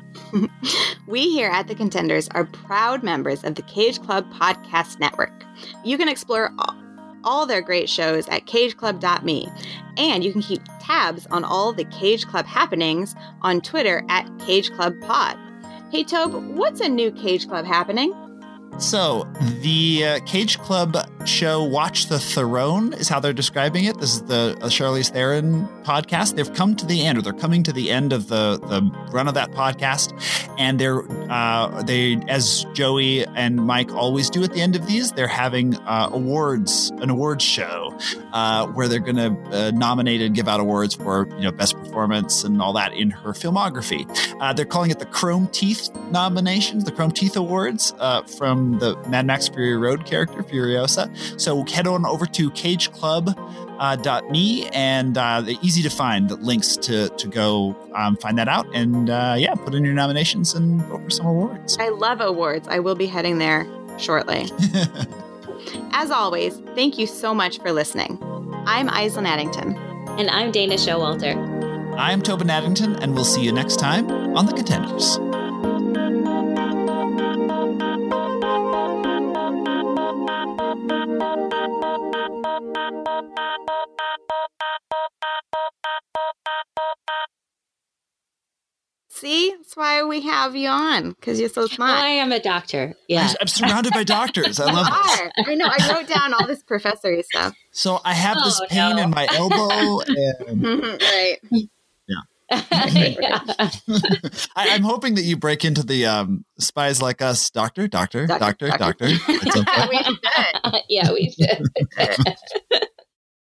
[SPEAKER 1] we here at The Contenders are proud members of the Cage Club Podcast Network. You can explore all all their great shows at cageclub.me. And you can keep tabs on all the Cage Club happenings on Twitter at Cage Club Pod. Hey, Tobe, what's a new Cage Club happening?
[SPEAKER 9] So, the uh, Cage Club show Watch the Throne is how they're describing it. This is the uh, Charlize Theron podcast. They've come to the end, or they're coming to the end of the, the run of that podcast. And they're, uh, they, as Joey and Mike always do at the end of these, they're having uh, awards, an awards show. uh, where they're going to uh, nominate and give out awards for you know best performance and all that in her filmography. Uh, they're calling it the Chrome Teeth nominations, the Chrome Teeth Awards uh, from the Mad Max Fury Road character Furiosa. So head on over to Cage Club uh, .me and uh, easy to find the links to to go um, find that out and uh, yeah, put in your nominations and vote for some awards.
[SPEAKER 1] I love awards. I will be heading there shortly. As always, thank you so much for listening. I'm Aislinn Addington.
[SPEAKER 7] And I'm Dana Schowalter.
[SPEAKER 9] I'm Tobin Addington, and we'll see you next time on The Contenders.
[SPEAKER 1] See, that's why we have you on because you're so smart.
[SPEAKER 7] I am a doctor. Yeah,
[SPEAKER 9] I'm surrounded by doctors. I love this.
[SPEAKER 1] I know. I wrote down all this professory stuff.
[SPEAKER 9] So I have this
[SPEAKER 7] Oh,
[SPEAKER 9] pain
[SPEAKER 7] no.
[SPEAKER 9] in my elbow, and
[SPEAKER 1] right.
[SPEAKER 7] Yeah.
[SPEAKER 9] I, I'm hoping that you break into the um, spies like us, doctor, doctor,
[SPEAKER 1] Doctor,
[SPEAKER 9] doctor, doctor.
[SPEAKER 1] doctor.
[SPEAKER 9] at some point.
[SPEAKER 1] we should.
[SPEAKER 7] yeah, we should.